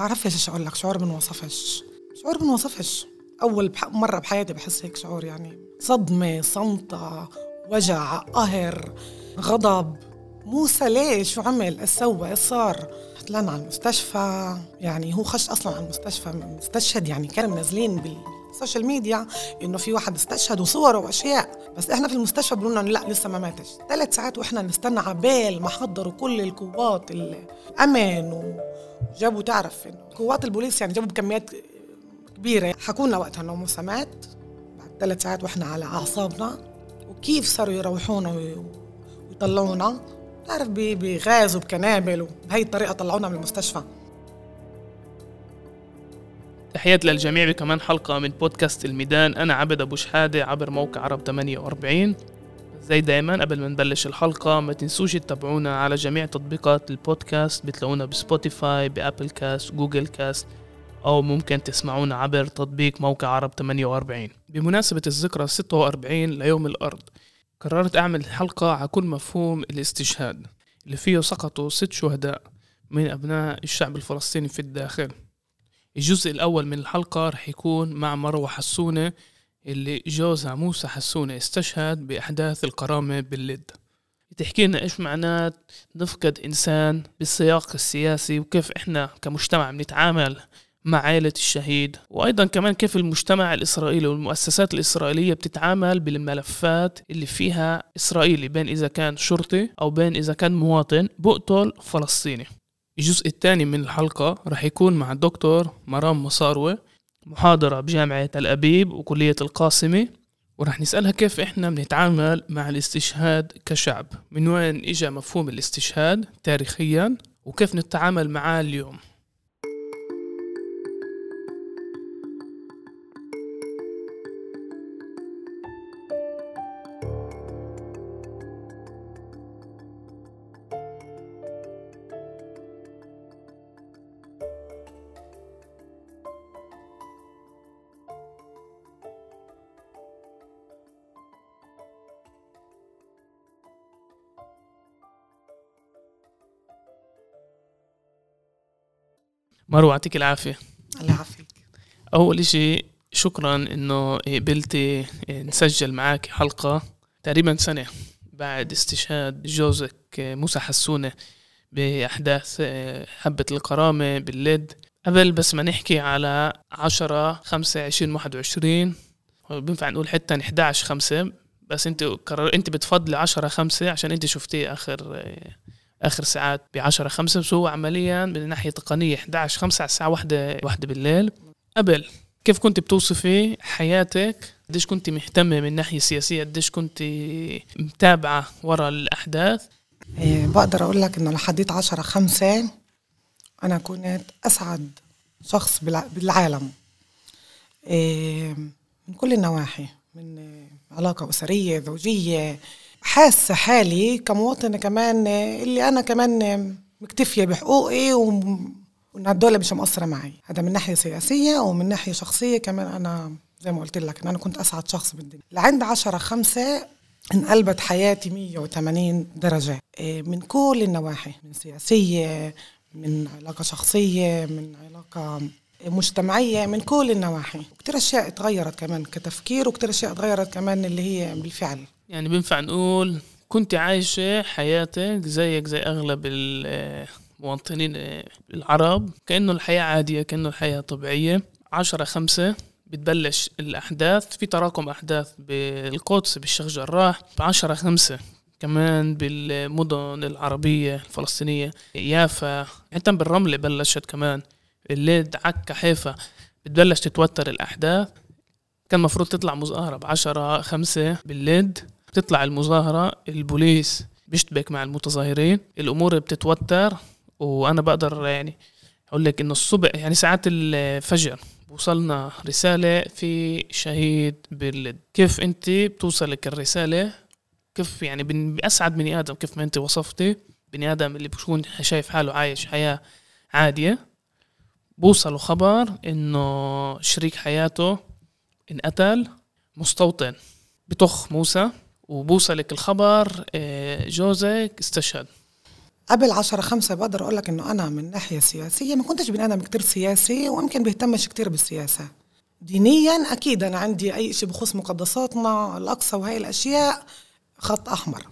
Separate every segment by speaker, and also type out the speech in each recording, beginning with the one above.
Speaker 1: بعرفش أقول لك شعور ما وصفش شعور ما وصفش أول بح... مرة بحياتي بحس هيك شعور يعني. صدمة صمت وجع قهر غضب. موسى ليش شو عمل؟ إيش سوى؟ إيش صار؟ طلعنا على المستشفى. يعني هو خش أصلا على المستشفى مستشهد يعني كانوا منزلين بالسوشيال ميديا إنه في واحد استشهد وصور وأشياء. بس إحنا في المستشفى بيقولوا لنا لا لسه ما ماتش. ثلاث ساعات وإحنا نستنى عبال ما حضروا كل القوات الامن وجابوا تعرف إنه قوات البوليس يعني جابوا بكميات كبيرة. حكوا لنا وقتها إنه موسى مات. بعد ثلاث ساعات وإحنا على أعصابنا. وكيف صاروا يروحونا ويطلعونا؟ بتعرف بغاز وبقنابل وبهي الطريقة طلعونا من المستشفى.
Speaker 2: تحيات للجميع بكمان حلقة من بودكاست الميدان. أنا عبد أبو شحادة عبر موقع عرب 48 زي دايما قبل ما نبلش الحلقة ما تنسوش تتابعونا على جميع تطبيقات البودكاست. بتلاقونا بسبوتيفاي بأبل كاست جوجل كاست أو ممكن تسمعونا عبر تطبيق موقع عرب 48 بمناسبة الذكرى 46 ليوم الأرض قررت أعمل حلقة على كل مفهوم الاستشهاد اللي فيه سقطوا ست شهداء من أبناء الشعب الفلسطيني في الداخل. الجزء الأول من الحلقة رح يكون مع مروة حسونة اللي جوزها موسى حسونة استشهد بأحداث القرامة باللد. تحكي لنا إيش معنات نفقد إنسان بالسياق السياسي وكيف إحنا كمجتمع بنتعامل مع عائلة الشهيد. وأيضا كمان كيف المجتمع الإسرائيلي والمؤسسات الإسرائيلية بتتعامل بالملفات اللي فيها إسرائيلي بين إذا كان شرطي أو بين إذا كان مواطن بقتل فلسطيني. الجزء الثاني من الحلقة رح يكون مع الدكتور مرام مصاروة محاضرة بجامعة الأبيب وكلية القاسمة ورح نسألها كيف إحنا بنتعامل مع الاستشهاد كشعب من وين إجا مفهوم الاستشهاد تاريخيا وكيف نتعامل معاه اليوم؟ مروة يعطيك العافية.
Speaker 1: الله يعافيك.
Speaker 2: أول إشي شكرا إنه قبلتي نسجل معك حلقة تقريبا سنة بعد استشهاد جوزك موسى حسونة بأحداث حبة الكرامة باللد قبل بس ما نحكي على عشرة خمسة عشرين واحد وعشرين بينفع نقول حتى 11 خمسة بس أنت قرر أنت بتفضلي 10 5 عشان أنت شفتيه آخر آخر ساعات ب 10 5 بس هو عمليا من ناحية تقنيه 11 5 على الساعة 1 1 بالليل. قبل كيف كنت بتوصفي حياتك؟ قديش كنت مهتمة من ناحية سياسية؟ قديش كنت متابعة ورا الأحداث؟
Speaker 1: إيه بقدر أقول لك إنه لحديت 10 5 أنا كنت أسعد شخص بالعالم. إيه من كل النواحي من علاقة أسرية زوجية حاسة حالي كمواطنة كمان اللي أنا كمان مكتفية بحقوقي وإن هدول مش مقصرة معي هذا من ناحية سياسية ومن ناحية شخصية كمان أنا زي ما قلت لك أنا كنت أسعد شخص بالدنيا. لعند عشرة خمسة انقلبت حياتي 180 درجة. إيه، من كل النواحي من سياسية من علاقة شخصية من علاقة مجتمعية من كل النواحي. كتير أشياء اتغيرت كمان كتفكير وكتير أشياء اتغيرت كمان اللي هي بالفعل.
Speaker 2: يعني بينفع نقول كنت عايشة حياتك زيك زي أغلب المواطنين العرب. كأنه الحياة عادية كأنه الحياة طبيعية. عشرة خمسة بتبلش الأحداث. في تراكم أحداث بالقدس بالشيخ جراح. بعشرة خمسة كمان بالمدن العربية الفلسطينية يافا. حتى بالرملة بلشت كمان. الليد عكا حيفا. بتبلش تتوتر الأحداث. كان مفروض تطلع مظاهرة بعشرة خمسة بالليد بتطلع المظاهرة البوليس بيشتبك مع المتظاهرين. الأمور بتتوتر وأنا بقدر يعني أقول لك إنه الصبح يعني ساعات الفجر وصلنا رسالة في شهيد باللد كيف أنت بتوصلك الرسالة؟ كيف يعني بأسعد بني آدم كيف ما أنت وصفتي. بني آدم اللي بيكون شايف حاله عايش حياة عادية. بوصلوا خبر إنه شريك حياته انقتل مستوطن بطخ موسى وبوصلك الخبر آه، جوزك استشهد.
Speaker 1: قبل عشرة خمسة بقدر أقول لك إنه أنا من ناحية سياسية ما كنتش بني آدم كتير سياسي ويمكن بيهتمش كتير بالسياسة. دينيا أكيد أنا عندي أي شيء بخص مقدساتنا الأقصى وهي الأشياء خط أحمر.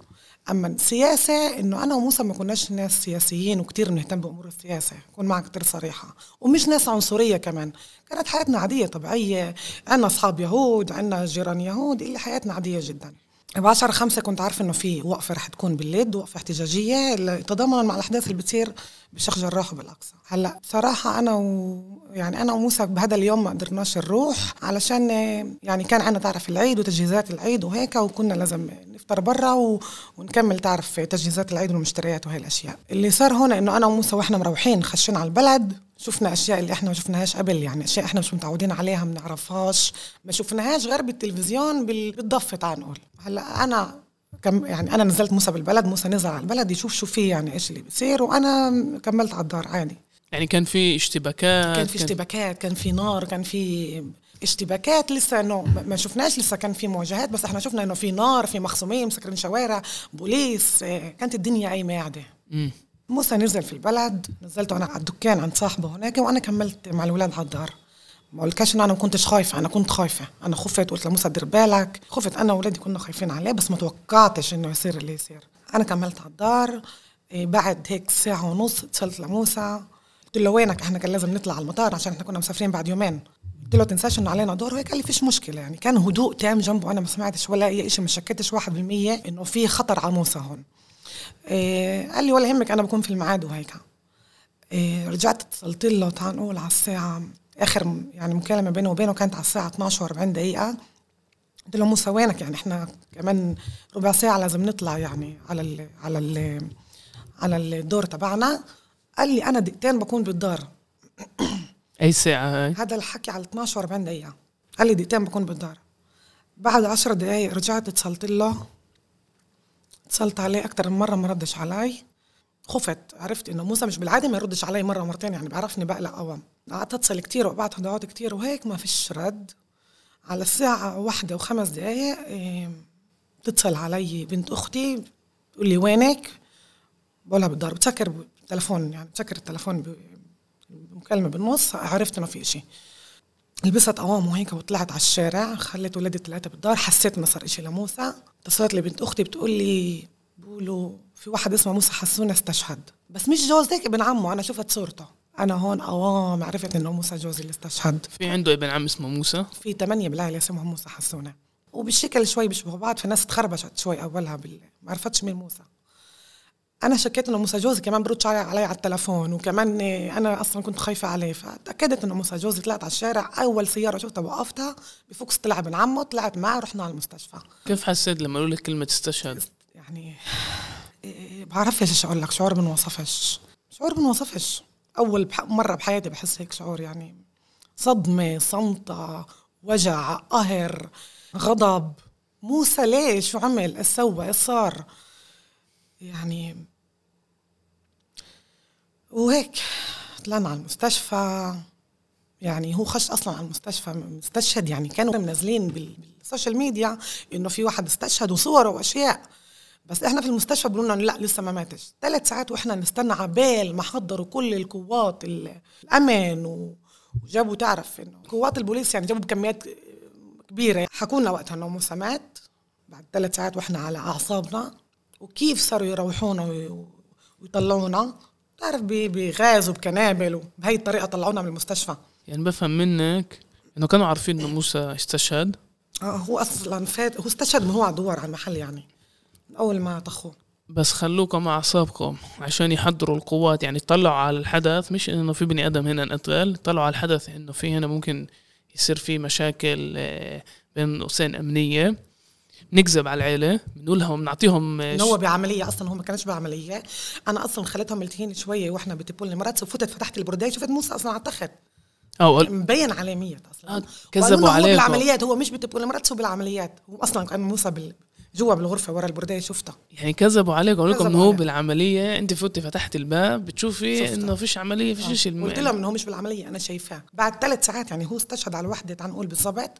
Speaker 1: أما السياسة إنه أنا وموسى ما كناش ناس سياسيين وكتير بنهتم بأمور السياسة أكون معك كتير صريحة. ومش ناس عنصرية كمان. كانت حياتنا عادية طبيعية. عنا أصحاب يهود عنا جيران يهود اللي حياتنا عادية جدا. ب 10 5 كنت عارفة إنه في وقفة رح تكون بالليد وقفة احتجاجية. تضامنا مع الأحداث اللي بتصير بشيخ جراح وبالاقصى هلأ بصراحة أنا و يعني أنا وموسى بهذا اليوم ما قدرناش نروح علشان يعني كان عندنا تعرف العيد وتجهيزات العيد وهيك وكنا لازم نفطر برا و... ونكمل تعرف تجهيزات العيد والمشتريات وهي الأشياء. اللي صار هون إنه أنا وموسى وإحنا مروحين خشينا على البلد شفنا أشياء اللي إحنا ما شفناهاش قبل يعني أشياء إحنا مش متعودين عليها ما بنعرفهاش ما شفناهاش غير بالتلفزيون بالضفة تعال نقول. هلأ أنا كم يعني أنا نزلت موسى بالبلد موسى نزل على البلد يشوف شو في يعني إيش اللي بيصير وأنا كملت على الدار عادي.
Speaker 2: يعني كان في اشتباكات؟
Speaker 1: كان في اشتباكات كان في نار كان في اشتباكات لسه إنه ما شفناش لسه كان في مواجهات بس إحنا شفنا إنه في نار في مخصومين مسكرين شوارع بوليس كانت الدنيا قايمة قاعدة موسى نزل في البلد نزلت أنا على الدكان عند صاحبه هناك وأنا كملت مع الاولاد على الدار. ما قلتش انه أنا ما كنتش خايفة أنا كنت خايفة. أنا خفت قلت لموسى دير بالك. خفت أنا واولادي كنا خايفين عليه بس ما توقعتش إنه يصير اللي يصير. أنا كملت على الدار إيه، بعد هيك ساعة ونص اتصلت لموسى. قلت له وينك؟ إحنا كان لازم نطلع على المطار عشان إحنا كنا مسافرين بعد يومين. قلت له تنساش إنه علينا دور. وهيك قال لي فيش مشكلة يعني. كان هدوء تام جنبه أنا ما سمعتش ولا أي شيء ما شكتش 1% إنه في خطر على موسى هون. إيه قال لي ولا يهمك أنا بكون في الميعاد وهيك. إيه رجعت اتصلت له تعال نقول على الساعة آخر يعني مكالمة بينه وبينه كانت على الساعة 12 و40 دقيقة. قلت له موسى وينك يعني إحنا كمان ربع ساعة لازم نطلع يعني على ال على ال على الدور تبعنا. قال لي أنا دقيقتين بكون بالدار.
Speaker 2: أي ساعة هاي؟
Speaker 1: هذا الحكي على 12 و40 دقيقة. قال لي دقيقتين بكون بالدار. بعد 10 دقايق رجعت اتصلت له. اتصلت عليه أكثر من مرة ما ردش علي. خفت عرفت إنه موسى مش بالعادة ما يردش علي مرة مرتين يعني بعرفني بقلق قوام قعدت أتصل كثير وأبعت هدوات كثير وهيك ما فيش رد. على الساعة واحدة وخمس دقايق بتتصل علي بنت أختي بتقول لي وينك؟ بقولها بالدار بتسكر التلفون يعني بتسكر التلفون بمكالمة بالنص عرفت إنه في إشي. لبست قوام وهيك وطلعت على الشارع خليت ولادي ثلاثة بالدار. حسيت ما صار إشي لموسى. اتصلت لي بنت أختي بتقول لي بقولوا في واحد اسمه موسى حسونة استشهد. بس مش جوزك ابن عمه أنا شفت صورته. أنا هون اوام عرفت إنه موسى جوزي اللي استشهد.
Speaker 2: في عنده ابن عم اسمه موسى؟
Speaker 1: في ثمانية بالعائلة اسمهم موسى حسونة. وبالشكل شوي بيشبهوا بعض فالناس تخربشت شوي أولها بال... ما عرفتش مين موسى. أنا شكيت إنه موسى جوزي كمان بردش علي على التلفون وكمان أنا أصلا كنت خايفة عليه فتأكدت إنه موسى جوزي طلعت على الشارع أول سيارة شفتها وقفتها بفوكس طلع ابن عمه طلعت معه رحنا على المستشفى.
Speaker 2: كيف حسيت لما قالوا لك كلمة استشهد؟
Speaker 1: يعني بعرفش إيش أقول لك شعور ما وصفش شعور ما وصفش أول مرة بحياتي بحس هيك شعور يعني صدمة صمتة وجع قهر غضب. موسى ليش؟ شو عمل؟ إيش سوى؟ إيش صار؟ يعني وهيك طلعنا على المستشفى. يعني هو خش أصلا على المستشفى مستشهد يعني كانوا منزلين بالسوشيال ميديا إنه في واحد استشهد وصوره وأشياء. بس إحنا في المستشفى بيقولوا لنا لا لسه ما ماتش. ثلاث ساعات وإحنا نستنى عبال ما حضروا كل القوات الأمن وجابوا تعرف إنه قوات البوليس يعني جابوا بكميات كبيرة. حكوا لنا وقتها إنه موسى مات. بعد ثلاث ساعات وإحنا على أعصابنا. وكيف صاروا يروحونا ويطلعونا. تعرف بغاز وبكنابل وبهي الطريقة طلعونا من المستشفى.
Speaker 2: يعني بفهم منك إنه كانوا عارفين إنه موسى استشهد؟
Speaker 1: آه هو أصلا فات هو استشهد من هو على الدوار على المحل يعني أول ما طخوه.
Speaker 2: بس خلوكم مع أعصابكم عشان يحضروا القوات. يعني طلعوا على الحدث مش إنه في بني آدم هنا انقتل طلعوا على الحدث إنه في هنا ممكن يصير في مشاكل آه، بين قوسين أمنية. نكذب على العيلة بنقول لهم نعطيهم
Speaker 1: إنه هو بعملية أصلا هو ما كانش بعملية. أنا أصلا خليتهم ملتهين شوية وإحنا بتبول مرات وفتت فتحت البرداية شفت موسى أصلا على التخت. أو مبين عليه ميت أصلا. آه
Speaker 2: كذبوا عليه
Speaker 1: بالعمليات هو مش بتبول مرات بالعمليات. هو أصلا كان موسى بال جوا بالغرفة ورا البردايه شفتها
Speaker 2: يعني كذبوا عليك قالوا لكم إنه هو بالعملية. أنت فتي فتحت الباب بتشوفي إنه فيش عملية فيش شيء
Speaker 1: قلت لهم إنه هو مش بالعملية أنا شايفاه. بعد ثلاث ساعات يعني هو استشهد على وحده تعال نقول بالضبط.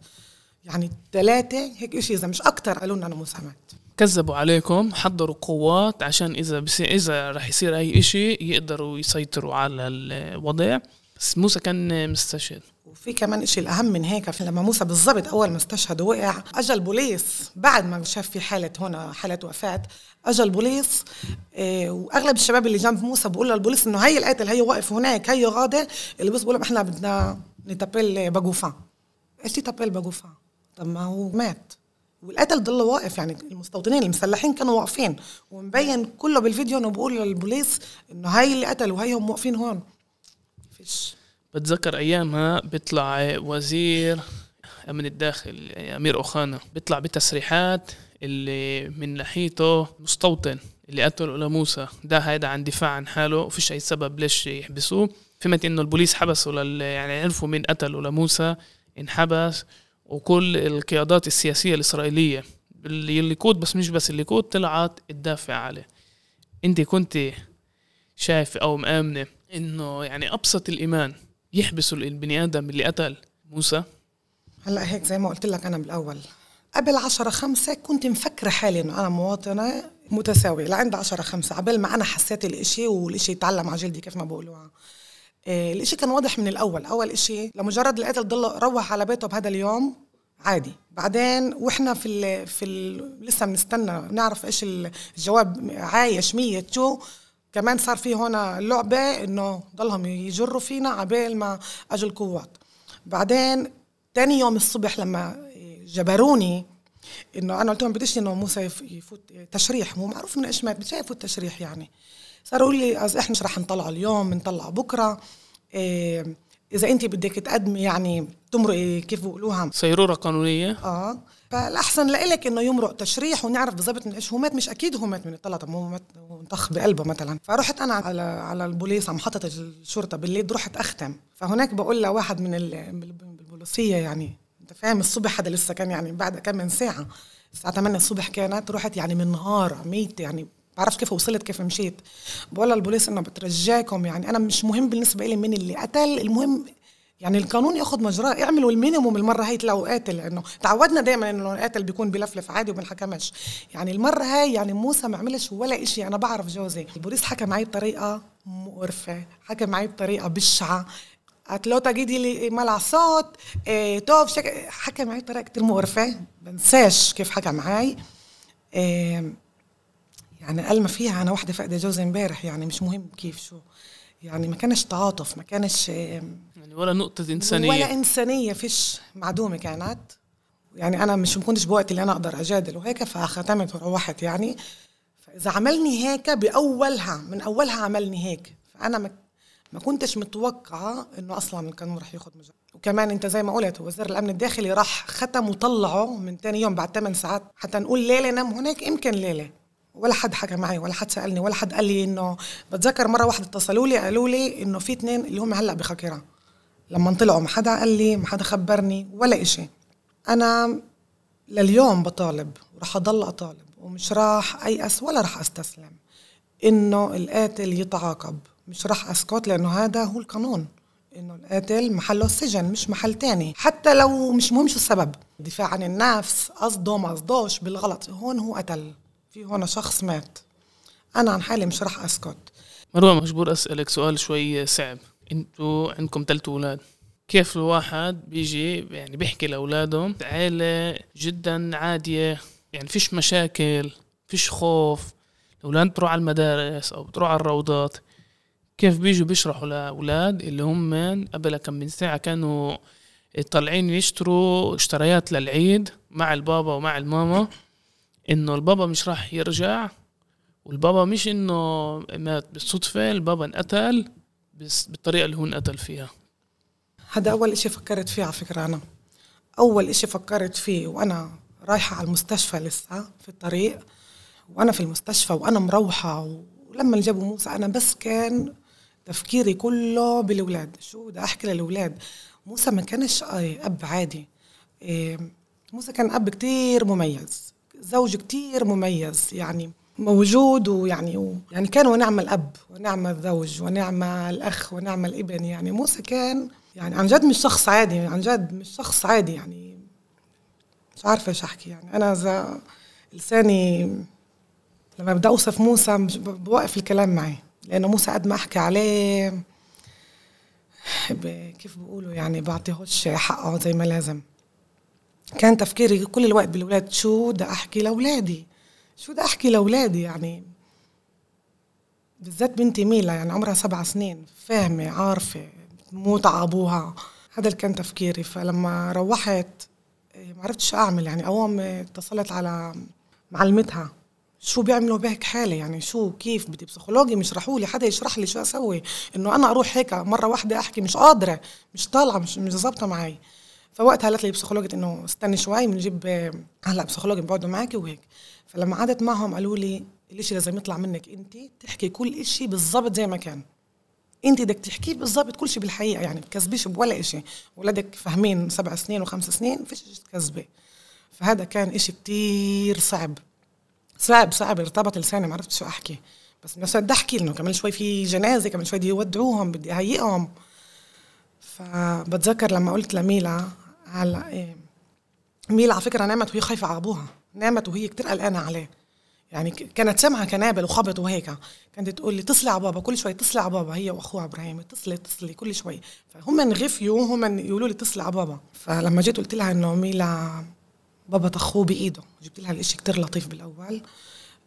Speaker 1: يعني ثلاثة هيك شيء إذا مش أكثر قالوا لنا موسى مات
Speaker 2: كذبوا عليكم حضروا قوات عشان إذا بس إذا رح يصير أي إشي يقدروا يسيطروا على الوضع. بس موسى كان مستشهد.
Speaker 1: وفي كمان إشي الأهم من هيك لما موسى بالضبط أول ما استشهد ووقع أجى البوليس بعد ما شاف في حالة هنا حالة وفاة أجى البوليس إيه وأغلب الشباب اللي جنب موسى بقول للبوليس إنه هي القاتل هي واقف هناك هي غادة اللي بس بقول إحنا بدنا نتابل باجوفان إيش تابل باجوفان طب ما هو مات. والقتل ضل واقف يعني المستوطنين المسلحين كانوا واقفين. ومبين كله بالفيديو إنه بقول للبوليس إنه هاي اللي قتلوا هاي هم واقفين هون.
Speaker 2: فيش بتذكر ايامها بيطلع وزير أمن الداخل أمير أوخانا. بيطلع بتسريحات اللي من ناحيته مستوطن اللي قتلوا لموسى. ده هيدا عن دفاع عن حاله وفيش أي سبب ليش يحبسوه. فهمت إنه البوليس حبسوا لل يعني عرفوا مين قتلوا لموسى انحبس. وكل القيادات السياسية الإسرائيلية اللي الليكود بس مش بس الليكود طلعت تدافع عليه. انت كنت شايف أو مآمنة إنه يعني أبسط الإيمان يحبسوا البني آدم اللي قتل موسى؟
Speaker 1: هلأ هيك زي ما قلت لك أنا بالأول. قبل عشرة خمسة كنت مفكرة حالي إنه أنا مواطنة متساوية لعند عشرة خمسة قبل ما أنا حسيت الإشي والإشي يتعلم على جلدي كيف ما بقولوها إيه الإشي كان واضح من الأول. أول إشي لمجرد القتل ضل روح على بيته بهذا اليوم عادي. بعدين وإحنا في ال في ال لسه بنستنى نعرف إيش الجواب عايش مية شو كمان صار في هون لعبة إنه ضلهم يجروا فينا عبال ما أجوا القوات. بعدين تاني يوم الصبح لما جبروني إنه أنا قلت لهم بديش إنه موسى يفوت تشريح. مو معروف من إيش مات بديش يفوت تشريح يعني. صاروا لي إحنا مش رح نطلع اليوم بنطلع بكرة. إيه إذا انت بدك تقدمي يعني تمرقي كيف بيقولوها؟
Speaker 2: صيرورة قانونية.
Speaker 1: آه فالأحسن لإلك إنه يمرق تشريح ونعرف بالضبط من إيش هو مات مش أكيد هو مات من الطلقه مو مات وانطخ بقلبه مثلا. فرحت أنا على على البوليس على محطة الشرطة بالليل رحت أختم. فهناك بقول لواحد من البوليسيه يعني أنت فاهم؟ الصبح هذا لسه كان يعني بعد كم من ساعة الساعة 8 الصبح كانت رحت يعني من نهار ميت يعني بعرفش كيف وصلت كيف مشيت. بقول للبوليس إنه بترجاكم يعني أنا مش مهم بالنسبة لي مين اللي قتل المهم يعني القانون ياخذ مجراه اعملوا المينيموم المرة هي تلاقوا قاتل لأنه تعودنا دائما إنه القاتل بيكون بلفلف عادي وما بنحكمش يعني المرة هاي يعني موسى ما عملش ولا إشي أنا بعرف جوزي. البوليس حكى معي بطريقة مقرفة حكى معي بطريقة بشعة. قالت تجدي لي ملع صوت إيه توف شك... حكى معي بطريقة كثير مقرفة. بنساش كيف حكى معي. إيه يعني قال ما فيها أنا واحدة فاقدة جوزي امبارح يعني مش مهم كيف شو. يعني ما كانش تعاطف ما كانش
Speaker 2: يعني ولا نقطة إنسانية.
Speaker 1: ولا إنسانية فيش معدومة كانت. يعني أنا مش مكنتش بوقت اللي أنا أقدر أجادل وهيك فختمت وروحت يعني. فإذا عملني هيك بأولها من أولها عملني هيك. فأنا ما ما كنتش متوقعة إنه أصلا القانون رح ياخذ مجال وكمان أنت زي ما قلت وزير الأمن الداخلي راح ختم وطلعه من تاني يوم بعد 8 ساعات. حتى نقول ليلة نام هناك يمكن ليلة. ولا حد حكى معي ولا حد سألني ولا حد قال لي إنه بتذكر مرة واحدة اتصلوا لي قالوا لي إنه في اثنين اللي هم هلأ بخكره لما طلعوا ما حدا قال لي ما حدا خبرني ولا إشي. أنا لليوم بطالب ورح أضل أطالب ومش راح أيأس ولا راح أستسلم. إنه القاتل يتعاقب. مش راح أسكت لأنه هذا هو القانون. إنه القاتل محله السجن مش محل تاني. حتى لو مش مهم شو السبب. دفاع عن النفس قصده ما قصدوش بالغلط. هون هو قتل. في هون شخص مات. أنا عن حالي مش رح أسكت.
Speaker 2: مروه مجبور أسألك سؤال شوي صعب. أنتوا عندكم ثلاث أولاد. كيف الواحد بيجي يعني بيحكي لأولاده عيلة جدا عادية؟ يعني فيش مشاكل فيش خوف. الاولاد بتروح على المدارس أو بتروح على الروضات كيف بيجوا بيشرحوا لأولاد اللي هم قبل كم من ساعة كانوا طالعين يشتروا اشتريات للعيد مع البابا ومع الماما؟ إنه البابا مش راح يرجع والبابا مش إنه مات بالصدفة البابا انقتل بس بالطريقة اللي هو انقتل فيها.
Speaker 1: هذا أول إشي فكرت فيه على فكرة أنا. أول إشي فكرت فيه وأنا رايحة على المستشفى لسه في الطريق وأنا في المستشفى وأنا مروحة ولما جابوا موسى أنا بس كان تفكيري كله بالأولاد. شو بدي أحكي للأولاد؟ موسى ما كانش أب عادي. إيه، موسى كان أب كتير مميز. زوج كتير مميز يعني موجود ويعني يعني كان ونعم الأب ونعم الزوج ونعم الأخ ونعم الابن يعني موسى كان يعني عن جد مش شخص عادي عن جد مش شخص عادي يعني مش عارفة إيش أحكي يعني أنا إذا لساني لما بدي أوصف موسى بوقف الكلام معي لأنه موسى قد ما أحكي عليه كيف بقولوا يعني بعطيهوش حقه زي ما لازم. كان تفكيري كل الوقت بالولاد شو بدي أحكي لأولادي؟ شو بدي أحكي لأولادي؟ يعني بالذات بنتي ميلا يعني عمرها سبع سنين فاهمة عارفة تموت على أبوها. هذا اللي كان تفكيري. فلما روحت إيه، ما عرفتش أعمل. يعني أول اتصلت على معلمتها شو بيعملوا بهيك حالة؟ يعني شو كيف بدي psychology؟ مش لي حدا يشرح لي شو أسوي؟ إنه أنا أروح هيك مرة واحدة أحكي مش قادرة مش طالعة مش مش ظابطة معي. فوقتها قالت لي بسيكولوجية إنه استني شوي بنجيب هلا psychology بقعدوا معك وهيك. فلما قعدت معهم قالوا لي الإشي لازم يطلع منك أنت تحكي كل إشي بالضبط زي ما كان. أنت بدك تحكيه بالضبط كل شيء بالحقيقة يعني بتكذبيش بولا شيء ولادك فاهمين سبع سنين وخمس سنين فيش تكذبي. فهذا كان إشي كتير صعب. صعب صعب ارتبط لساني ما عرفت شو أحكي. بس بدي أحكي لهم كمان شوي في جنازة كمان شوي بدي يودعوهم بدي أهيئهم. فبتذكر لما قلت لميلا هلا إيه ميلا على فكرة نامت وهي خايفة على أبوها. نامت وهي كتير قلقانة عليه. يعني كانت سامعة كنابل وخبط وهيك كانت تقول لي اتصلي على بابا كل شوي اتصلي على بابا. هي وأخوها إبراهيم اتصلي اتصلي كل شوي فهم غفيوا هم يقولوا لي اتصلي على بابا. فلما جيت قلت لها إنه ميلا بابا طخوه بإيده. جبت لها الإشي كتير لطيف بالأول.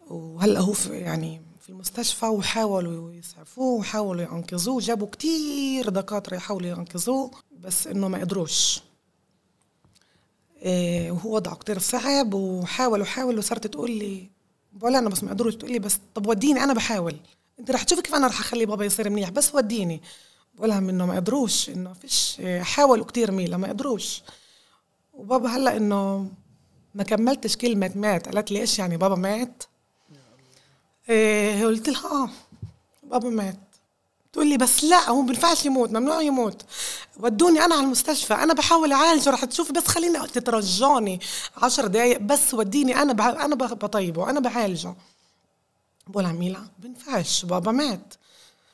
Speaker 1: وهلأ هو يعني المستشفى وحاولوا يسعفوه وحاولوا ينقذوه. جابوا كتير دكاترة يحاولوا ينقذوه بس إنه ما قدروش. إيه وهو وضعه كتير صعب وحاول وحاول وصارت تقول لي بقول أنا بس ما قدروش. تقول لي بس طب وديني أنا بحاول. أنت رح تشوفي كيف أنا رح أخلي بابا يصير منيح بس وديني. بقولها إنه ما قدروش إنه فيش حاولوا كتير ميلا ما قدروش. وبابا هلأ إنه ما كملتش كلمة مات قالت لي إيش يعني بابا مات؟ إيه قلت لها آه بابا مات. تقول لي بس لا هو ما بينفعش يموت ممنوع يموت. ودوني أنا على المستشفى أنا بحاول اعالجه رح تشوفي بس خليني تترجاني عشر دقايق بس وديني أنا بح... أنا بطيبه أنا بعالجه. بقول ميلا بينفعش بابا مات.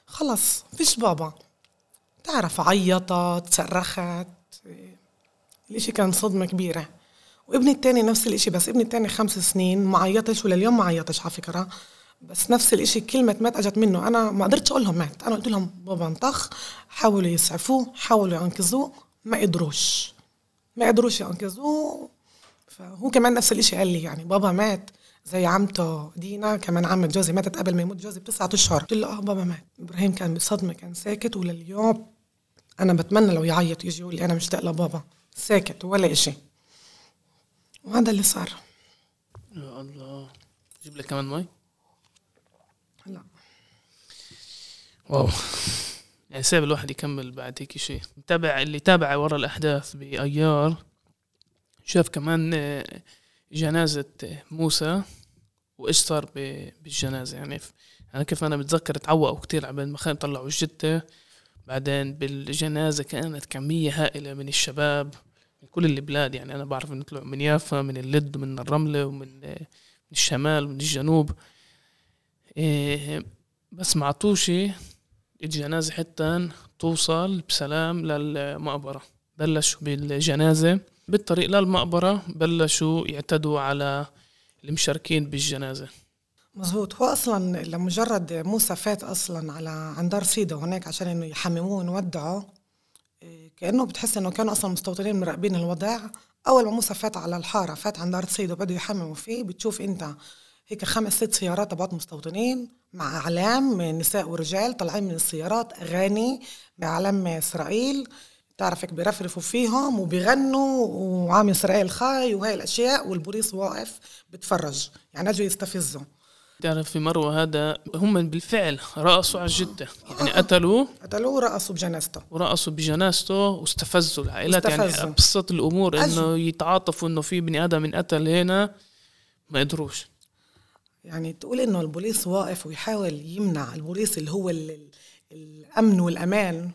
Speaker 1: خلص فيش بابا. تعرف عيطت صرخت الإشي كان صدمة كبيرة. وابني التاني نفس الإشي بس ابني التاني خمس سنين ما عيطش ولليوم ما عيطش على فكرة. بس نفس الإشي كلمة مات أجت منه. أنا ما قدرتش أقول لهم مات. أنا قلت لهم بابا انطخ حاولوا يسعفوه حاولوا ينقذوه ما قدروش. ما قدروش ينقذوه. فهو كمان نفس الإشي قال لي يعني بابا مات زي عمته دينا كمان عمة جوزي ماتت قبل ما يموت جوزي بتسعة أشهر. قلت له آه بابا مات. إبراهيم كان بصدمة كان ساكت ولليوم. أنا بتمنى لو يعيط يجي يقول لي أنا مشتاق لبابا. ساكت ولا إشي. وهذا اللي صار.
Speaker 2: يا الله. جيب لك كمان مي
Speaker 1: لا
Speaker 2: واو. يعني سيب الواحد يكمل بعد هيك شيء. تابع اللي تابع ورا الأحداث بأيار. شاف كمان آه، جنازة موسى وإيش صار بالجنازة. يعني أنا كيف أنا بتذكر تعوقوا كتير عبال ما خلينا طلعوا الجتة بعدين بالجنازة كانت كمية هائلة من الشباب من كل البلاد. يعني أنا بعرف إنه طلعوا من يافا من اللد ومن الرملة ومن آه، من الشمال ومن الجنوب. بس ما عطوش الجنازة حتى توصل بسلام للمقبرة. بلشوا بالجنازة. بالطريق للمقبرة بلشوا يعتدوا على المشاركين بالجنازة.
Speaker 1: مزبوط. هو أصلا لمجرد موسى فات أصلا على عند دار سيدا هناك عشان إنه يحمموه ونودعه إيه، كأنه بتحس إنه كانوا أصلا مستوطنين مراقبين الوضع أول ما موسى فات على الحارة فات عند دار سيدا وبدوا يحمموا فيه. بتشوف أنت هيك خمس ست سيارات تبعت مستوطنين مع إعلام نساء ورجال طالعين من السيارات أغاني بعلم إسرائيل. تعرفك بيرفرفوا فيهم وبيغنوا وعام إسرائيل خاي وهي الأشياء والبوليس واقف بتفرج يعني أجوا يستفزوا.
Speaker 2: تعرف في مروة هذا هم بالفعل رقصوا على الجدة يعني قتلوه.
Speaker 1: قتلوه ورقصوا بجنازته.
Speaker 2: ورقصوا بجنازته واستفزوا العائلات يعني أبسط الأمور إنه يتعاطفوا إنه في بني آدم انقتل هنا ما قدروش
Speaker 1: يعني تقول إنه البوليس واقف ويحاول يمنع البوليس اللي هو الأمن والأمان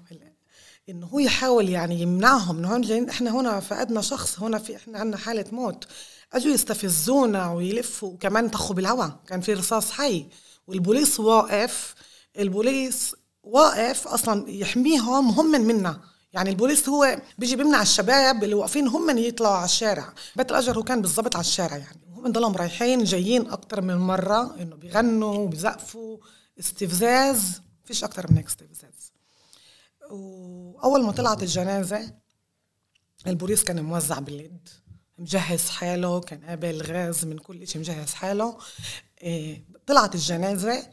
Speaker 1: إنه هو يحاول يعني يمنعهم إنه هون جايين إحنا هنا فقدنا شخص هنا في إحنا عندنا حالة موت. أجوا يستفزونا ويلفوا وكمان طخوا بالهواء كان في رصاص حي. والبوليس واقف البوليس واقف أصلا يحميهم هم من منا. يعني البوليس هو بيجي بيمنع الشباب اللي واقفين هم يطلعوا على الشارع. بيت الاجر هو كان بالضبط على الشارع يعني. هم ضلهم رايحين جايين أكتر من مرة إنه بيغنوا بيزقفوا استفزاز فيش أكتر من هيك استفزاز وأول ما طلعت الجنازة البوليس كان موزع باليد مجهز حاله كان قابل غاز من كل شيء مجهز حاله. إيه طلعت الجنازة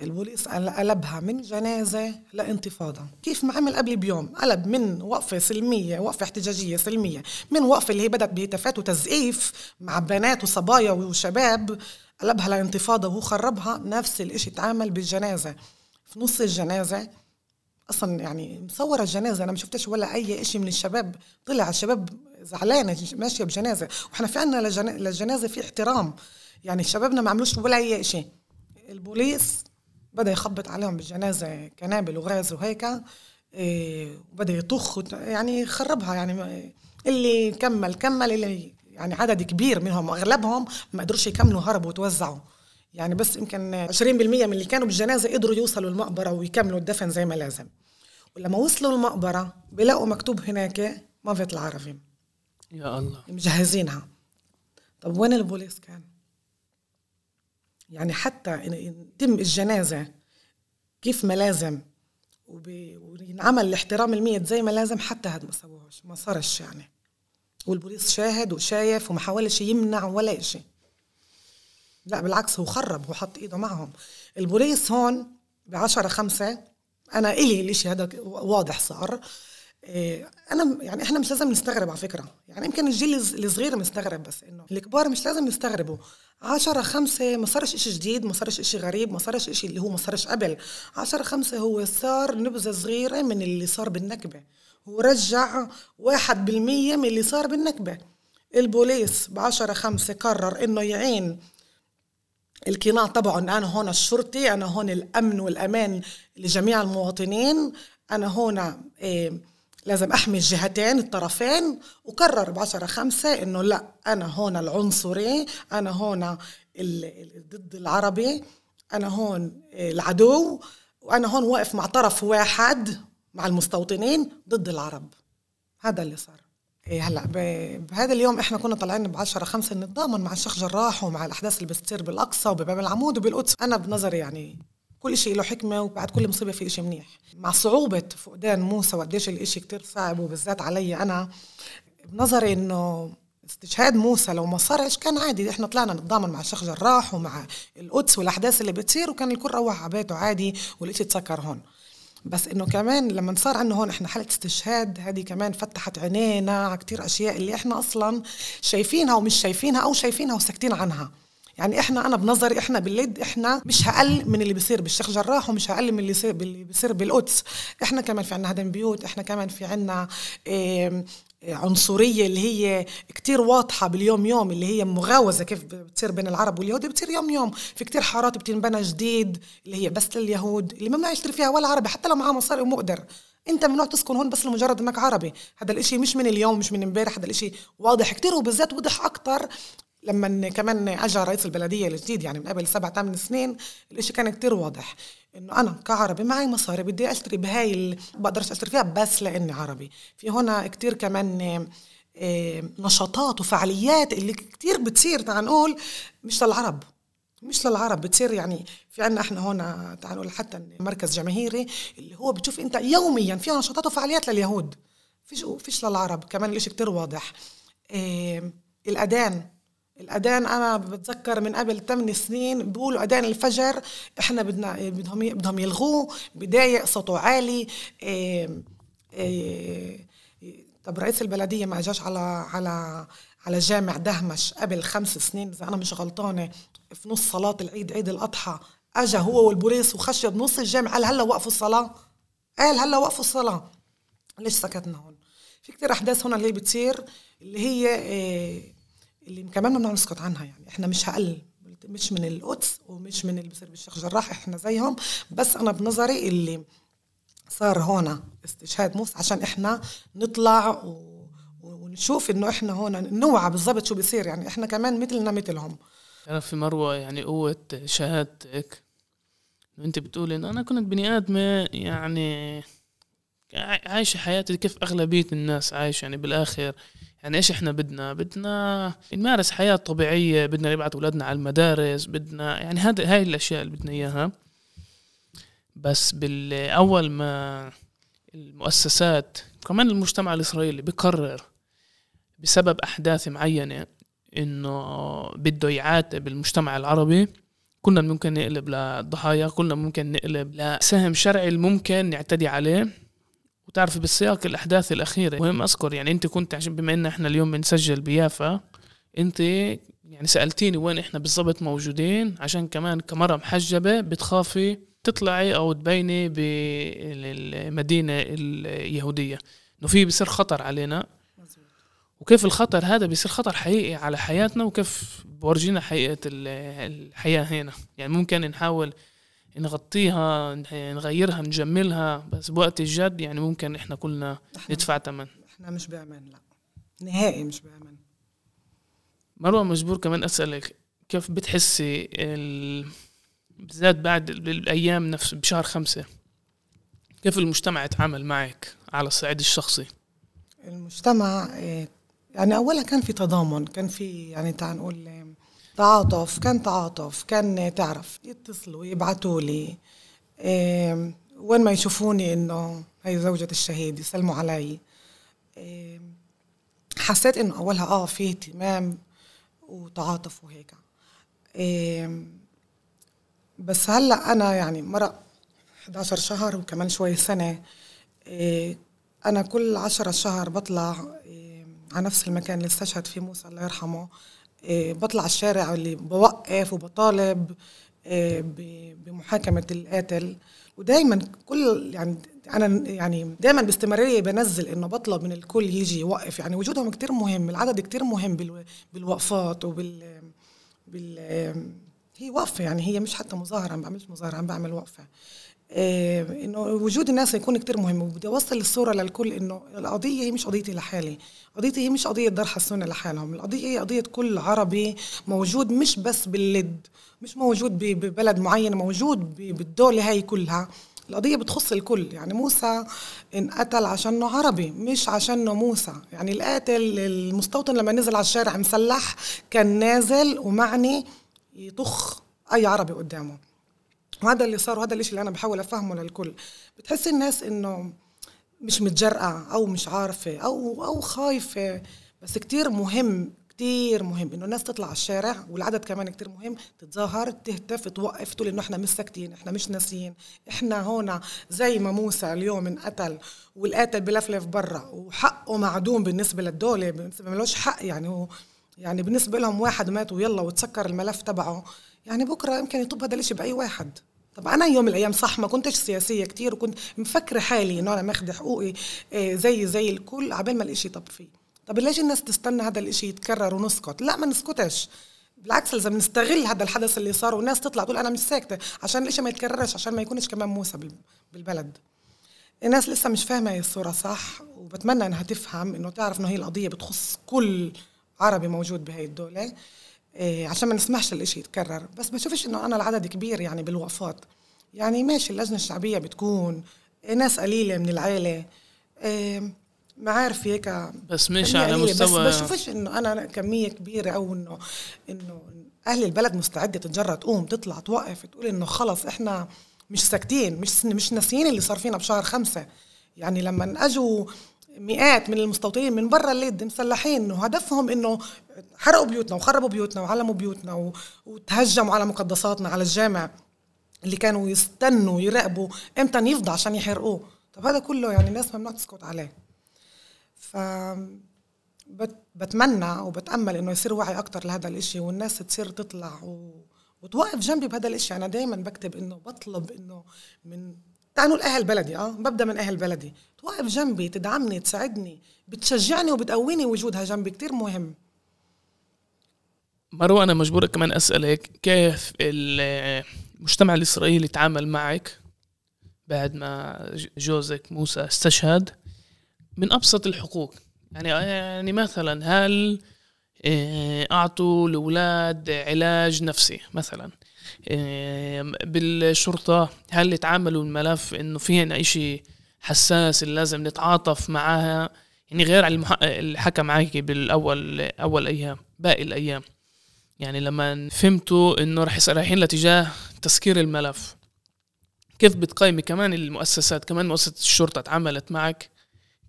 Speaker 1: البوليس قلبها من جنازة لانتفاضة. كيف ما عمل قبل بيوم؟ قلب من وقفة سلمية وقفة احتجاجية سلمية من وقفة اللي هي بدأت بهتافات وتزقيف مع بنات وصبايا وشباب. قلبها لانتفاضة وهو خربها. نفس الإشي تعامل بالجنازة. في نص الجنازة أصلا يعني مصورة الجنازة. أنا ما شفتش ولا أي شيء من الشباب. طلع الشباب زعلانة ماشية بجنازة. وإحنا في عنا للجنازة في احترام. يعني شبابنا ما عملوش ولا أي شيء البوليس بدأ يخبط عليهم بالجنازة كنابل وغاز وهيك إيه وبدأ يطخ يعني خربها يعني اللي كمل كمل اللي يعني عدد كبير منهم أغلبهم ما قدروش يكملوا هربوا وتوزعوا. يعني بس يمكن 20% من اللي كانوا بالجنازة قدروا يوصلوا المقبرة ويكملوا الدفن زي ما لازم. ولما وصلوا المقبرة بيلاقوا مكتوب هناك مافت العربي.
Speaker 2: يا الله.
Speaker 1: مجهزينها. طب وين البوليس كان؟ يعني حتى يتم الجنازة كيف ما لازم وينعمل الاحترام الميت زي ما لازم حتى هاد ما سووهش ما صارش يعني. والبوليس شاهد وشايف وما حاولش يمنع ولا شيء لا بالعكس هو خرب هو حط إيده معهم. البوليس هون بعشرة خمسة أنا إلي الإشي هذا واضح صار. أنا يعني إحنا مش لازم نستغرب على فكرة. يعني يمكن الجيل الصغير مستغرب بس إنه الكبار مش لازم يستغربوا. عشرة خمسة ما صارش إشي جديد ما صارش إشي غريب ما صارش إشي اللي هو ما صارش قبل. عشرة خمسة هو صار نبذة صغيرة من اللي صار بالنكبة. هو رجع واحد بالمية من اللي صار بالنكبة. البوليس بعشرة خمسة قرر إنه يعين القناع تبعه إن أنا هون الشرطي أنا هون الأمن والأمان لجميع المواطنين. أنا هون إيه لازم أحمي الجهتين الطرفين وقرر بعشرة خمسة إنه لا أنا هون العنصري أنا هون ضد العربي أنا هون العدو وأنا هون واقف مع طرف واحد مع المستوطنين ضد العرب. هذا اللي صار. إيه هلأ بهذا اليوم إحنا كنا طالعين ب 10 5 نتضامن مع الشيخ جراح ومع الأحداث اللي بتصير بالأقصى وبباب العمود وبالقدس. أنا بنظري يعني كل شيء له حكمة وبعد كل مصيبة في شيء منيح. مع صعوبة فقدان موسى وقديش الإشي كتير صعب وبالذات علي أنا بنظري إنه استشهاد موسى لو ما صارش كان عادي. إحنا طلعنا نتضامن مع الشيخ جراح ومع القدس والأحداث اللي بتصير وكان الكل روح على بيته عادي والشيء تسكر هون. بس إنه كمان لما صار عندنا هون إحنا حالة استشهاد هذه كمان فتحت عينينا على كثير أشياء اللي إحنا أصلا شايفينها ومش شايفينها أو شايفينها وساكتين عنها. يعني إحنا أنا بنظري إحنا بالليد إحنا مش هقل من اللي بيصير بالشيخ جراح ومش هقل من اللي باللي بيصير بالقدس. إحنا كمان في عنا هدم بيوت إحنا كمان في عنا عنصرية اللي هي كتير واضحة باليوم يوم اللي هي مغاوزة كيف بتصير بين العرب واليهود بتصير يوم يوم. في كتير حارات بتنبنى جديد اللي هي بس لليهود اللي ممنوع يشتري فيها ولا عربي حتى لو معاه مصاري ومقدر. أنت ممنوع تسكن هون بس لمجرد إنك عربي. هذا الإشي مش من اليوم مش من امبارح هذا الإشي واضح كتير وبالذات وضح أكتر لما كمان اجى رئيس البلدية الجديد يعني من قبل سبع ثمان سنين الإشي كان كتير واضح إنه أنا كعربي معي مصاري بدي أشتري بهاي ال... بقدرش أشتري فيها بس لإني عربي. في هنا كتير كمان آه، نشاطات وفعاليات اللي كتير بتصير تعال نقول مش للعرب مش للعرب بتصير يعني في عنا إحنا هون تعال نقول حتى مركز جماهيري اللي هو بتشوف أنت يوميا في نشاطات وفعاليات لليهود فيش فيش للعرب كمان الإشي كتير واضح. إيه الأذان الأذان أنا بتذكر من قبل 8 سنين بيقولوا أذان الفجر إحنا بدنا بدهم بدهم يلغوه بضايق صوته عالي إيه إيه طب رئيس البلدية ما إجاش على على على جامع دهمش قبل خمس سنين إذا أنا مش غلطانة في نص صلاة العيد عيد الأضحى أجا هو والبوليس وخش بنص الجامع قال هلأ وقفوا الصلاة؟ قال هلأ وقفوا الصلاة. ليش سكتنا هون؟ في كتير أحداث هون اللي بتصير اللي هي إيه اللي كمان ممنوع نسكت عنها يعني. إحنا مش هقل مش من القدس ومش من اللي بصير بالشيخ جراح إحنا زيهم. بس أنا بنظري اللي صار هون استشهاد موسى عشان إحنا نطلع و... ونشوف إنه إحنا هون نوعى بالضبط شو بيصير يعني. إحنا كمان مثلنا مثلهم.
Speaker 2: أنا في مروة يعني قوة شهادتك أنت بتقولي إنه أنا كنت بني آدمة يعني عايشة حياتي كيف أغلبية الناس عايشة يعني بالآخر. يعني إيش إحنا بدنا؟ بدنا نمارس حياة طبيعية بدنا نبعث أولادنا على المدارس بدنا يعني هذا هاي الأشياء اللي بدنا إياها. بس بالاول ما المؤسسات كمان المجتمع الإسرائيلي بقرر بسبب أحداث معينة إنه بده يعاتب المجتمع العربي كنا ممكن نقلب لضحايا كنا ممكن نقلب لسهم شرعي الممكن نعتدي عليه. وتعرف بالسياق الأحداث الأخيرة. مهم أذكر يعني أنت كنت عشان بما إن إحنا اليوم بنسجل بيافا أنت يعني سألتيني وين إحنا بالضبط موجودين عشان كمان كمرة محجبة بتخافي تطلعي أو تبيني بالمدينة اليهودية. إنه في بصير خطر علينا. وكيف الخطر هذا؟ بيصير خطر حقيقي على حياتنا وكيف بورجينا حقيقة الحياة هنا. يعني ممكن نحاول نغطيها نغيرها نجملها بس بوقت الجد يعني ممكن إحنا كلنا ندفع ثمن
Speaker 1: إحنا مش بأمان لأ. نهائي مش بأمان.
Speaker 2: مروة مجبور كمان أسألك كيف بتحسي ال... بالذات بعد الأيام نفس بشهر خمسة كيف المجتمع يتعامل معك على الصعيد الشخصي؟
Speaker 1: المجتمع إيه، يعني اولها كان في تضامن كان في يعني تعال نقول تعاطف كان تعاطف كان تعرف. يتصلوا يبعثوا لي. إيه وين ما يشوفوني إنه هي زوجة الشهيد يسلموا علي. إيه حسيت إنه أولها آه في اهتمام وتعاطف وهيك. إيه بس هلأ أنا يعني مرق 11 شهر وكمان شوي سنة. إيه أنا كل 10 شهر بطلع إيه على نفس المكان اللي استشهد فيه موسى الله يرحمه. بطلع الشارع اللي بوقف وبطالب إيه بمحاكمة القاتل. ودايما كل يعني أنا يعني دايما باستمرارية بنزل إنه بطلب من الكل يجي يوقف. يعني وجودهم كتير مهم العدد كتير مهم بالوقفات وبال بال هي وقفة يعني هي مش حتى مظاهرة عم بعملش مظاهرة عم بعمل وقفة. إيه إنه وجود الناس يكون كتير مهم. وبدي أوصل الصورة للكل إنه القضية هي مش قضيتي لحالي. قضيتي هي مش قضية دار حسونه لحالهم. القضية هي قضية كل عربي موجود مش بس باللد مش موجود ببلد معين موجود بالدولة هاي كلها. القضية بتخص الكل. يعني موسى انقتل عشانه عربي مش عشانه موسى. يعني القاتل المستوطن لما نزل على الشارع مسلح كان نازل ومعني يطخ أي عربي قدامه. وهذا اللي صار وهذا الشيء اللي أنا بحاول أفهمه للكل. بتحس الناس إنه مش متجرأة أو مش عارفة أو أو خايفة بس كتير مهم كتير مهم إنه الناس تطلع على الشارع والعدد كمان كتير مهم تتظاهر تهتف توقف تقول إنه إحنا مش ساكتين إحنا مش ناسيين إحنا هون زي ما موسى اليوم انقتل والقاتل بلفلف برا وحقه معدوم بالنسبة للدولة بالنسبة ملوش حق يعني هو يعني بالنسبة لهم واحد مات ويلا وتسكر الملف تبعه يعني بكرة يمكن يطب هذا الشيء بأي واحد. طب أنا يوم من الأيام صح ما كنتش سياسية كتير وكنت مفكره حالي إنه أنا ماخذه حقوقي آه، زي زي الكل عبال ما الإشي طب فيه. طب ليش الناس تستنى هذا الإشي يتكرر ونسكت؟ لا ما نسكتش. بالعكس لازم نستغل هذا الحدث اللي صار والناس تطلع تقول أنا مش ساكتة عشان الإشي ما يتكررش عشان ما يكونش كمان موسى بالبلد. الناس لسه مش فاهمة هي الصورة صح وبتمنى إنها تفهم إنه تعرف إنه هي القضية بتخص كل عربي موجود بهي الدولة. إيه عشان ما نسمحش الإشي يتكرر. بس بشوفش إنه أنا العدد كبير يعني بالوقفات يعني ماشي اللجنة الشعبية بتكون إيه ناس قليلة من العيلة. إيه معارف هيك
Speaker 2: بس مش على مستوى
Speaker 1: بس بشوفش إنه أنا كمية كبيرة أو انه إنه أهل البلد مستعدة تتجرأ تقوم تطلع توقف تقول إنه خلص إحنا مش ساكتين مش مش ناسيين اللي صار فينا بشهر خمسة. يعني لما أجوا مئات من المستوطنين من برا الليد مسلحين انه هدفهم إنه حرقوا بيوتنا وخربوا بيوتنا وعلموا بيوتنا وتهجموا على مقدساتنا على الجامع اللي كانوا يستنوا يراقبوا إمتى يفضى عشان يحرقوه. طب هذا كله يعني الناس ممنوع تسكت عليه. ف بتمنى وبتأمل إنه يصير وعي أكتر لهذا الإشي والناس تصير تطلع و... وتوقف جنبي بهذا الإشي. أنا دائما بكتب إنه بطلب إنه من تعالوا الاهل بلدي آه ببدأ من أهل بلدي. توقف جنبي تدعمني تساعدني بتشجعني وبتقويني وجودها جنبي كتير مهم.
Speaker 2: مروة أنا مجبورة كمان أسألك كيف المجتمع الإسرائيلي تعامل معك بعد ما جوزك موسى استشهد؟ من أبسط الحقوق. يعني يعني مثلا هل آه، أعطوا الأولاد علاج نفسي مثلا؟ بالشرطة هل تعاملوا الملف إنه في هنا إشي حساس اللي لازم نتعاطف معاها؟ يعني غير على اللي حكى معك بالأول أول أيام باقي الأيام. يعني لما فهمتوا إنه رح رايحين لاتجاه تسكير الملف كيف بتقيمي كمان المؤسسات كمان مؤسسة الشرطة تعاملت معك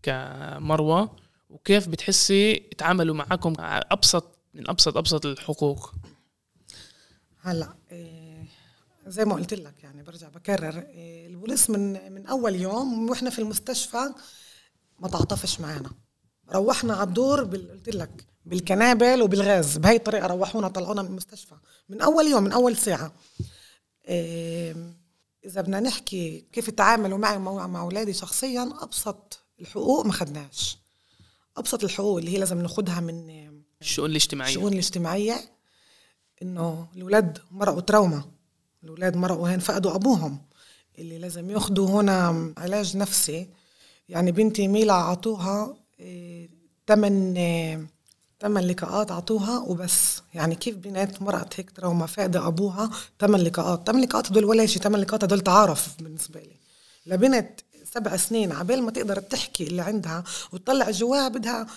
Speaker 2: كمروة؟ وكيف بتحسي تعاملوا معكم أبسط من أبسط أبسط الحقوق؟
Speaker 1: هلا إيه زي ما قلت لك يعني برجع بكرر إيه البوليس من من أول يوم وإحنا في المستشفى ما تعاطفش معنا روحنا على الدور قلت لك بالكنابل وبالغاز بهي الطريقة روحونا طلعونا من المستشفى. من أول يوم من أول ساعة. إيه إذا بدنا نحكي كيف تعاملوا معي مع أولادي شخصيا أبسط الحقوق ما خدناش. أبسط الحقوق اللي هي لازم ناخدها من
Speaker 2: الشؤون الاجتماعية.
Speaker 1: الشؤون الاجتماعية. إنه الاولاد مرقوا تروما الاولاد مرقوا هين فقدوا أبوهم. اللي لازم ياخذوا هنا علاج نفسي. يعني بنتي ميلا عطوها ثمان إيه ثمان لقاءات عطوها وبس. يعني كيف بنت مرقت هيك تروما فاقدة أبوها ثمان لقاءات. ثمان لقاءات هدول ولا شيء ثمان لقاءات هدول تعارف بالنسبة لي. لبنت سبع سنين عبال ما تقدر تحكي اللي عندها وتطلع جواها بدها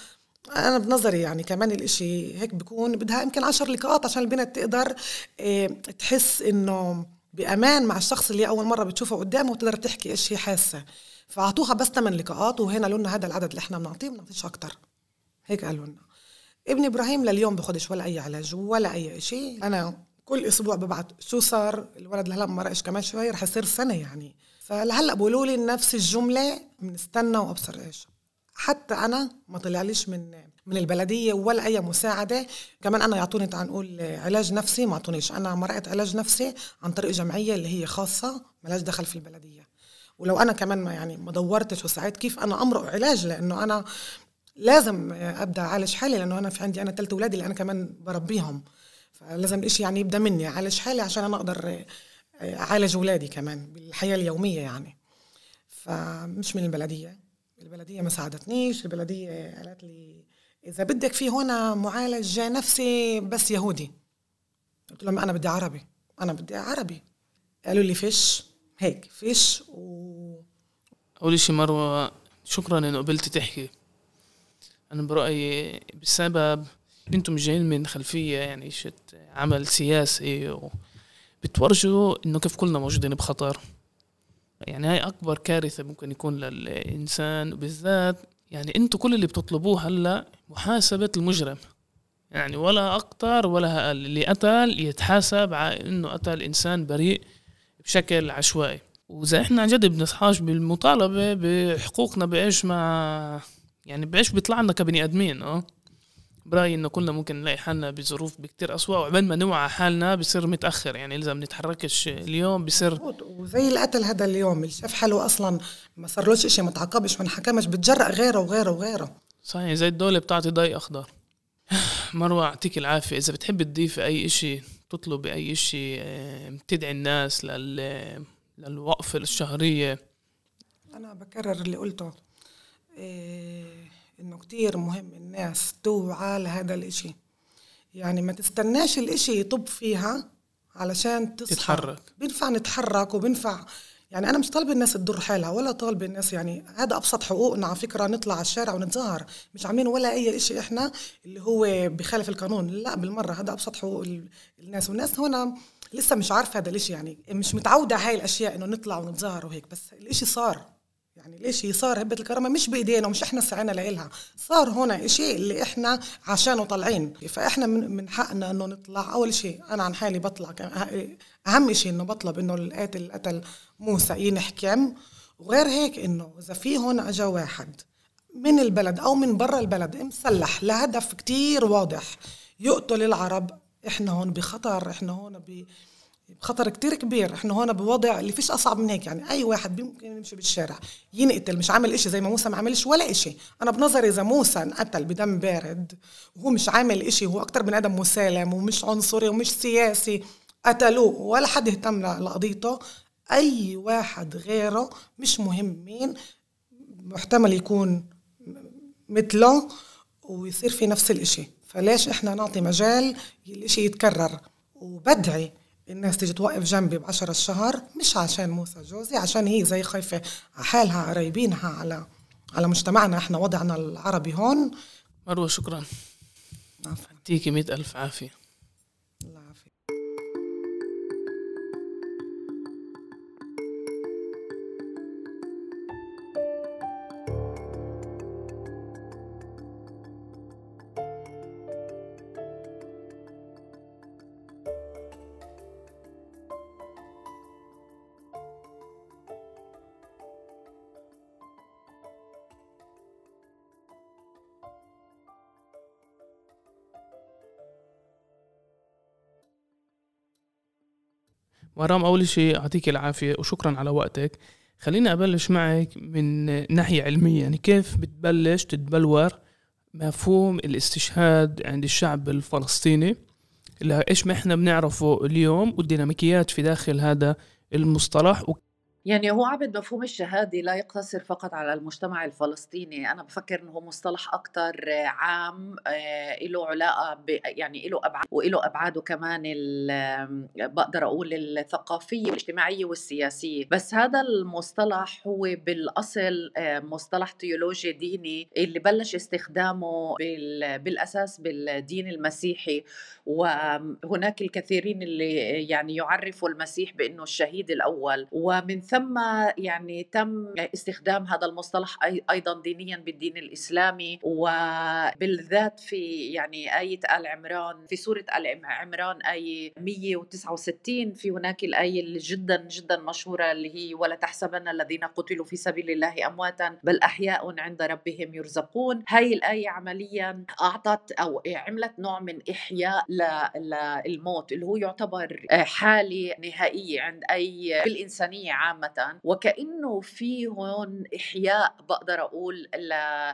Speaker 1: أنا بنظري يعني كمان الإشي هيك بكون بدها يمكن عشر لقاءات عشان البنت تقدر إيه تحس إنه بأمان مع الشخص اللي أول مرة بتشوفه قدامه وتقدر تحكي إيش هي حاسة. فأعطوها بس ثمان لقاءات وهنا لنا هذا العدد اللي إحنا بنعطيه بنعطيش أكثر هيك قالوا لنا. ابن إبراهيم لليوم باخدش ولا أي علاج ولا أي شيء أنا كل أسبوع ببعت شو صار الولد لهلأ ما كمان شوي رح يصير سنة يعني. فلهلأ بقولوا لي نفس الجملة بنستنى وأبصر إيش. حتى أنا ما طلعليش من من البلدية ولا أي مساعدة. كمان أنا يعطوني تعال نقول علاج نفسي ما أعطونيش. أنا مرقت علاج نفسي عن طريق جمعية اللي هي خاصة ملاش دخل في البلدية. ولو أنا كمان ما يعني ما دورتش وسعيت كيف أنا أمرق علاج؟ لأنه أنا لازم أبدأ أعالج حالي لأنه أنا في عندي أنا ثلاث أولاد اللي أنا كمان بربيهم. فلازم الاشي يعني يبدأ مني أعالج حالي عشان أنا أقدر أعالج اولادي كمان بالحياة اليومية يعني. فمش من البلدية. البلدية ما ساعدتنيش البلدية قالت لي إذا بدك في هنا معالج نفسي بس يهودي. قلت لهم أنا بدي عربي أنا بدي عربي. قالوا لي فيش هيك فيش و
Speaker 2: أول شيء مروة شكرا إنه قبلتي تحكي. أنا برأيي بسبب أنتم جايين من خلفية يعني شت عمل سياسي بتورجوا إنه كيف كلنا موجودين بخطر. يعني هاي أكبر كارثة ممكن يكون للإنسان بالذات يعني أنتم كل اللي بتطلبوه هلأ محاسبة المجرم. يعني ولا أكتر ولا أقل اللي قتل يتحاسب على إنه قتل إنسان بريء بشكل عشوائي. وإذا إحنا عن جد بنصحاش بالمطالبة بحقوقنا بإيش ما يعني بإيش بيطلع لنا كبني آدمين آه؟ برايي إنه كلنا ممكن نلاقي حالنا بظروف بكتير اسوء وعبال ما نوعى حالنا بصير متأخر. يعني إذا بنتحركش اليوم بصير
Speaker 1: وزي القتل هذا اليوم اللي شاف حاله أصلا ما صارلوش شيء ما تعاقبش ما حكمش بتجرأ غيره وغيره وغيره.
Speaker 2: صحيح زي الدولة بتعطي ضي أخضر. مروة يعطيك العافية. إذا بتحب تضيفي أي إشي تطلبي أي إشي تدعي الناس لل للوقفة الشهرية
Speaker 1: أنا بكرر اللي قلته. إيه إنه كتير مهم الناس توعى لهذا الإشي. يعني ما تستناش الإشي يطب فيها علشان تصحى.
Speaker 2: تتحرك.
Speaker 1: بينفع نتحرك وبينفع يعني أنا مش طالبة الناس تضر حالها ولا طالبة الناس يعني هذا أبسط حقوقنا على فكرة نطلع على الشارع ونتظاهر. مش عاملين ولا أي شيء إحنا اللي هو بخالف القانون. لا بالمرة هذا أبسط حقوق الناس. والناس هنا لسه مش عارفة هذا الشيء يعني مش متعودة هاي الأشياء إنه نطلع ونتظاهر وهيك بس الإشي صار. يعني هي صار هبة الكرامة؟ مش بإيدينا ومش إحنا سعينا لإلها. صار هنا شيء اللي إحنا عشانه طالعين. فإحنا من حقنا إنه نطلع. أول شيء أنا عن حالي بطلع أهم شيء إنه بطلب إنه القاتل قتل موسى ينحكم وغير هيك إنه إذا في هون أجا واحد من البلد أو من برا البلد مسلح لهدف كتير واضح. يقتل العرب. إحنا هون بخطر. إحنا هون ب خطر كتير كبير. إحنا هون بوضع اللي فيش أصعب من هيك. يعني أي واحد ممكن يمشي بالشارع ينقتل مش عامل إشي زي ما موسى ما عملش ولا إشي. أنا بنظري إذا موسى انقتل بدم بارد وهو مش عامل إشي هو أكتر من آدم مسالم ومش عنصري ومش سياسي قتلوه. ولا حد اهتم لقضيته. أي واحد غيره مش مهم مين محتمل يكون مثله ويصير في نفس الإشي. فليش إحنا نعطي مجال الاشي يتكرر؟ وبدعي. الناس تيجي توقف جنبي بعشرة الشهر مش عشان موسى جوزي عشان هي زي خايفة على حالها قرايبينها على على مجتمعنا إحنا وضعنا العربي هون.
Speaker 2: مروة شكرا.
Speaker 1: عفوا.
Speaker 2: يعطيكي مئة ألف عافية. مرام أول شيء يعطيك العافية وشكرا على وقتك. خليني أبلش معك من ناحية علمية يعني كيف بتبلش تتبلور مفهوم الاستشهاد عند الشعب الفلسطيني؟ إيش ما إحنا بنعرفه اليوم والديناميكيات في داخل هذا المصطلح
Speaker 3: يعني هو عبد مفهوم الشهادة لا يقتصر فقط على المجتمع الفلسطيني أنا بفكر أنه مصطلح أكثر عام آه، له علاقة يعني له أبعاد وله أبعاده كمان بقدر أقول الثقافية والاجتماعية والسياسية. بس هذا المصطلح هو بالأصل آه، مصطلح تيولوجي ديني اللي بلش استخدامه بالأساس بالدين المسيحي. وهناك الكثيرين اللي يعني يعرفوا المسيح بأنه الشهيد الأول. ومن ثم يعني تم استخدام هذا المصطلح أيضا دينيا بالدين الإسلامي وبالذات في يعني آية ال عمران في سورة ال عمران إيه 169 في هناك الآية جدا جدا مشهورة اللي هي ولا تحسبن الذين قتلوا في سبيل الله امواتا بل أحياء عند ربهم يرزقون. هاي الآية عمليا أعطت أو عملت نوع من إحياء للموت اللي هو يعتبر حاله نهائية عند اي بالانسانيه عامة. وكأنه في هون إحياء بقدر أقول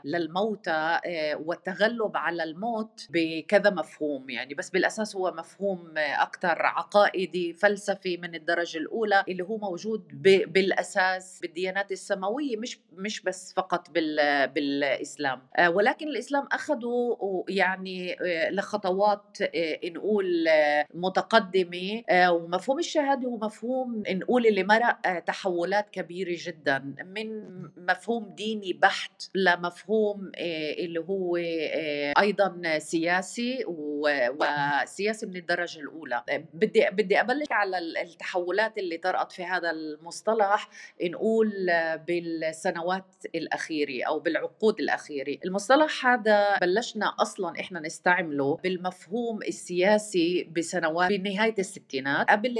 Speaker 3: للموتى آه، والتغلب على الموت بكذا مفهوم. يعني بس بالأساس هو مفهوم أكثر عقائدي فلسفي من الدرجة الأولى اللي هو موجود بالأساس بالديانات السماوية مش مش بس فقط بالإسلام. آه، ولكن الإسلام أخذوا يعني آه، لخطوات نقول متقدمة. ومفهوم الشهادة هو مفهوم نقول اللي مرق تحولات كبيرة جدا من مفهوم ديني بحت لمفهوم آه، اللي هو آه، أيضا سياسي وسياسي من الدرجة الأولى. بدي بدي أبلش على التحولات اللي طرأت في هذا المصطلح نقول بالسنوات الأخيرة أو بالعقود الأخيرة. المصطلح هذا بلشنا أصلا إحنا نستعمله بالمفهوم السياسي بسنوات بنهاية الستينات. قبل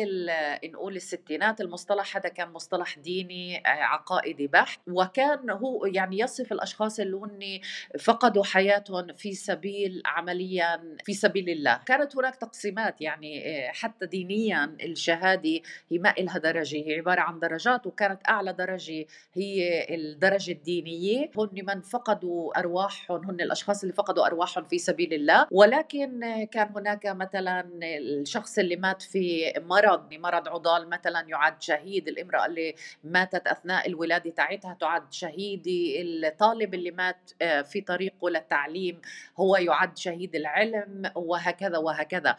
Speaker 3: نقول الستينات المصطلح هذا كان مصطلح ديني آه، عقائدي بحت. وكان هو يعني يصف الأشخاص اللي هن فقدوا حياتهم في سبيل عمليا في سبيل الله. كانت هناك تقسيمات يعني آه، حتى دينيا الشهاده هي ما لها درجة هي عبارة عن درجات وكانت أعلى درجة هي الدرجة الدينية. هن من فقدوا أرواحهم هن الأشخاص اللي فقدوا أرواحهم في سبيل الله. ولكن كان هناك مثلا الشخص اللي مات في مرض مرض عضال مثلا يعد شهيد الامرأة اللي ماتت أثناء الولادة تاعتها تعد شهيده الطالب اللي مات آه، في طريقه للتعليم هو يعد شهيد العلم وهكذا وهكذا.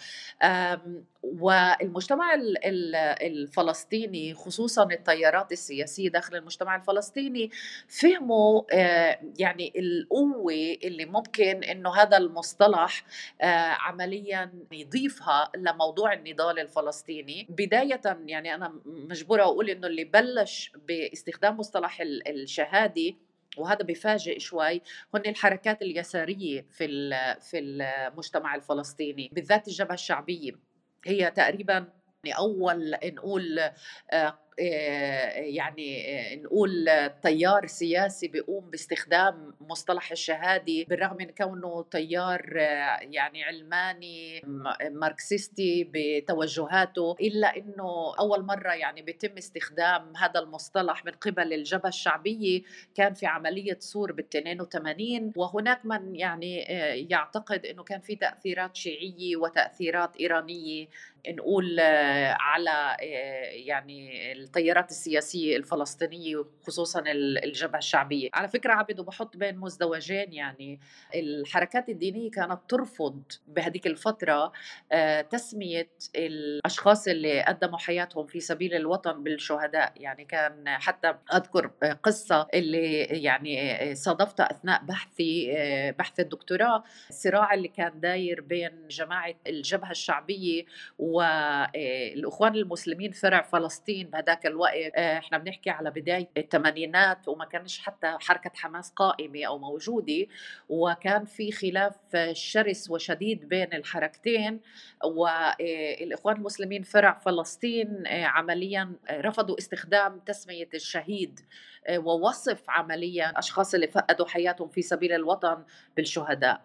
Speaker 3: والمجتمع الفلسطيني خصوصا التيارات السياسية داخل المجتمع الفلسطيني فهموا آه، يعني القوة اللي ممكن إنه هذا المصطلح آه، عمليا يضيفها لموضوع النضال الفلسطيني. بداية يعني أنا مجبورة أقول إنه اللي بلش باستخدام مصطلح الشهاده وهذا بفاجئ شوي هن الحركات اليسارية في في المجتمع الفلسطيني بالذات الجبهة الشعبية. هي تقريبا أول نقول يعني آه، نقول تيار سياسي بيقوم باستخدام مصطلح الشهادة بالرغم من كونه تيار آه، يعني علماني ماركسيستي بتوجهاته إلا إنه أول مرة يعني بيتم استخدام هذا المصطلح من قبل الجبهة الشعبية كان في عملية صور بال 82 وهناك من يعني يعتقد إنه كان في تأثيرات شيعية وتأثيرات إيرانية نقول على يعني التيارات السياسية الفلسطينية خصوصا الجبهة الشعبية. على فكرة عبد وبحط بين مزدوجين يعني. الحركات الدينية كانت ترفض بهذيك الفترة آه، تسمية الأشخاص اللي قدموا حياتهم في سبيل الوطن بالشهداء. يعني كان حتى أذكر قصة اللي يعني صادفتها أثناء بحثي آه، بحث الدكتوراه. الصراع اللي كان داير بين جماعة الجبهة الشعبية والإخوان المسلمين فرع فلسطين بهذاك الوقت آه، إحنا بنحكي على بداية الثمانينات وما كانش حتى حركة حماس قائمة أو موجودة وكان في خلاف شرس وشديد بين الحركتين والإخوان المسلمين فرع فلسطين آه، عمليا رفضوا استخدام تسمية الشهيد آه، ووصف عمليا أشخاص اللي فقدوا حياتهم في سبيل الوطن بالشهداء.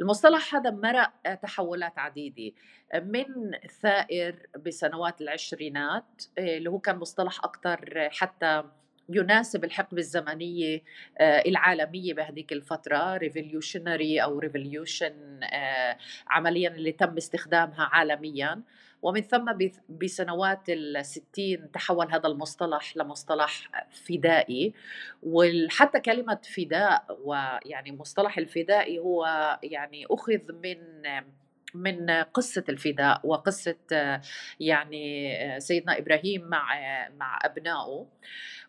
Speaker 3: المصطلح هذا مرق تحولات عديدة. من ثائر بسنوات العشرينات آه، اللي هو كان مصطلح أكثر حتى يناسب الحقبة الزمنية آه، العالمية بهذيك الفترة revolutionary أو revolution آه، عمليا اللي تم استخدامها عالميا. ومن ثم بسنوات الستين تحول هذا المصطلح لمصطلح فدائي. وحتى كلمة فداء ويعني مصطلح الفدائي هو يعني أخذ من من قصة الفداء وقصة يعني سيدنا إبراهيم مع مع أبنائه.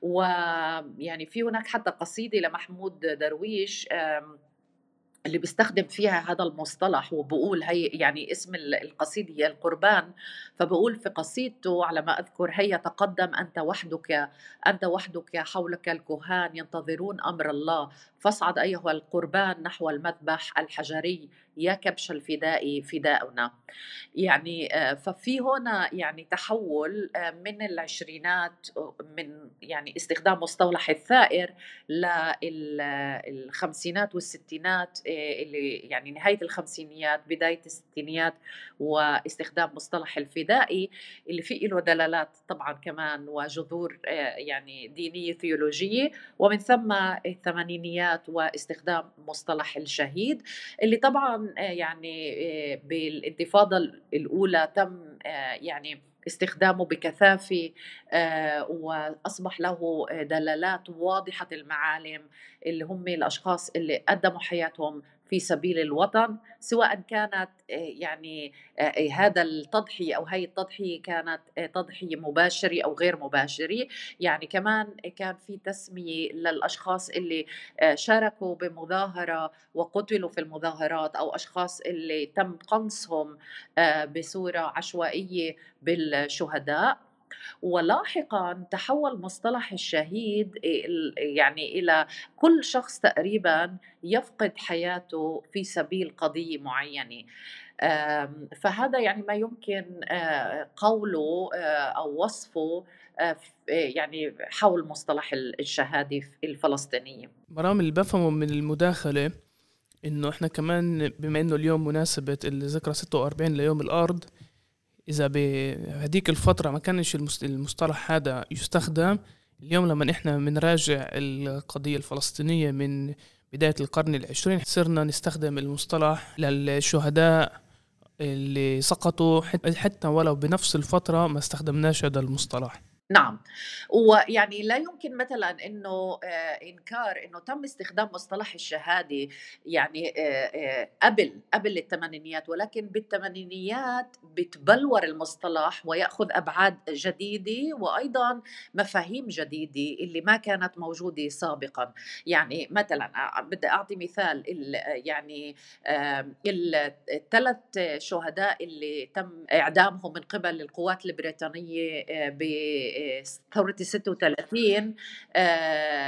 Speaker 3: ويعني في هناك حتى قصيدة لمحمود درويش اللي بيستخدم فيها هذا المصطلح وبقول هي يعني اسم القصيدة هي القربان فبقول في قصيدته على ما أذكر هيا تقدم أنت وحدك أنت وحدك حولك الكهان ينتظرون أمر الله. فاصعد أيها القربان نحو المذبح الحجري يا كبش الفداء فداؤنا. يعني آه، ففي هنا يعني تحول آه، من العشرينات من يعني استخدام مصطلح الثائر للخمسينات والستينات آه، اللي يعني نهاية الخمسينيات بداية الستينيات واستخدام مصطلح الفدائي اللي فيه له دلالات طبعا كمان وجذور يعني دينية ثيولوجية. ومن ثم الثمانينيات واستخدام مصطلح الشهيد اللي طبعا آه، يعني آه، بالانتفاضة الأولى تم آه، يعني استخدامه بكثافة وأصبح له دلالات واضحة المعالم اللي هم الأشخاص اللي قدموا حياتهم في سبيل الوطن سواء كانت آه، يعني آه، آه، هذا التضحية أو هي التضحية كانت تضحية مباشرة أو غير مباشرة. يعني كمان كان في تسمية للأشخاص اللي شاركوا بمظاهرة وقتلوا في المظاهرات أو أشخاص اللي تم قنصهم بصورة عشوائية بالشهداء. ولاحقا تحول مصطلح الشهيد يعني إلى كل شخص تقريبا يفقد حياته في سبيل قضية معينة. فهذا يعني ما يمكن قوله أو وصفه يعني حول مصطلح الشهادة الفلسطينية.
Speaker 2: مرام اللي بفهمه من المداخلة إنه إحنا كمان بما إنه اليوم مناسبة الذكرى 46 ليوم الأرض إذا بهديك الفترة ما كانش المصطلح هذا يستخدم اليوم لما إحنا بنراجع القضية الفلسطينية من بداية القرن العشرين صرنا نستخدم المصطلح للشهداء اللي سقطوا حتى ولو بنفس الفترة ما استخدمناش هذا المصطلح.
Speaker 3: نعم. ويعني لا يمكن مثلا إنه آه، إنكار إنه تم استخدام مصطلح الشهادة يعني آه، آه، قبل قبل الثمانينيات ولكن بالثمانينيات بتبلور المصطلح ويأخذ أبعاد جديدة وأيضا مفاهيم جديدة اللي ما كانت موجودة سابقا. يعني مثلا بدي أعطي مثال يعني الثلاث شهداء اللي تم إعدامهم من قبل القوات البريطانية بثوره ال 36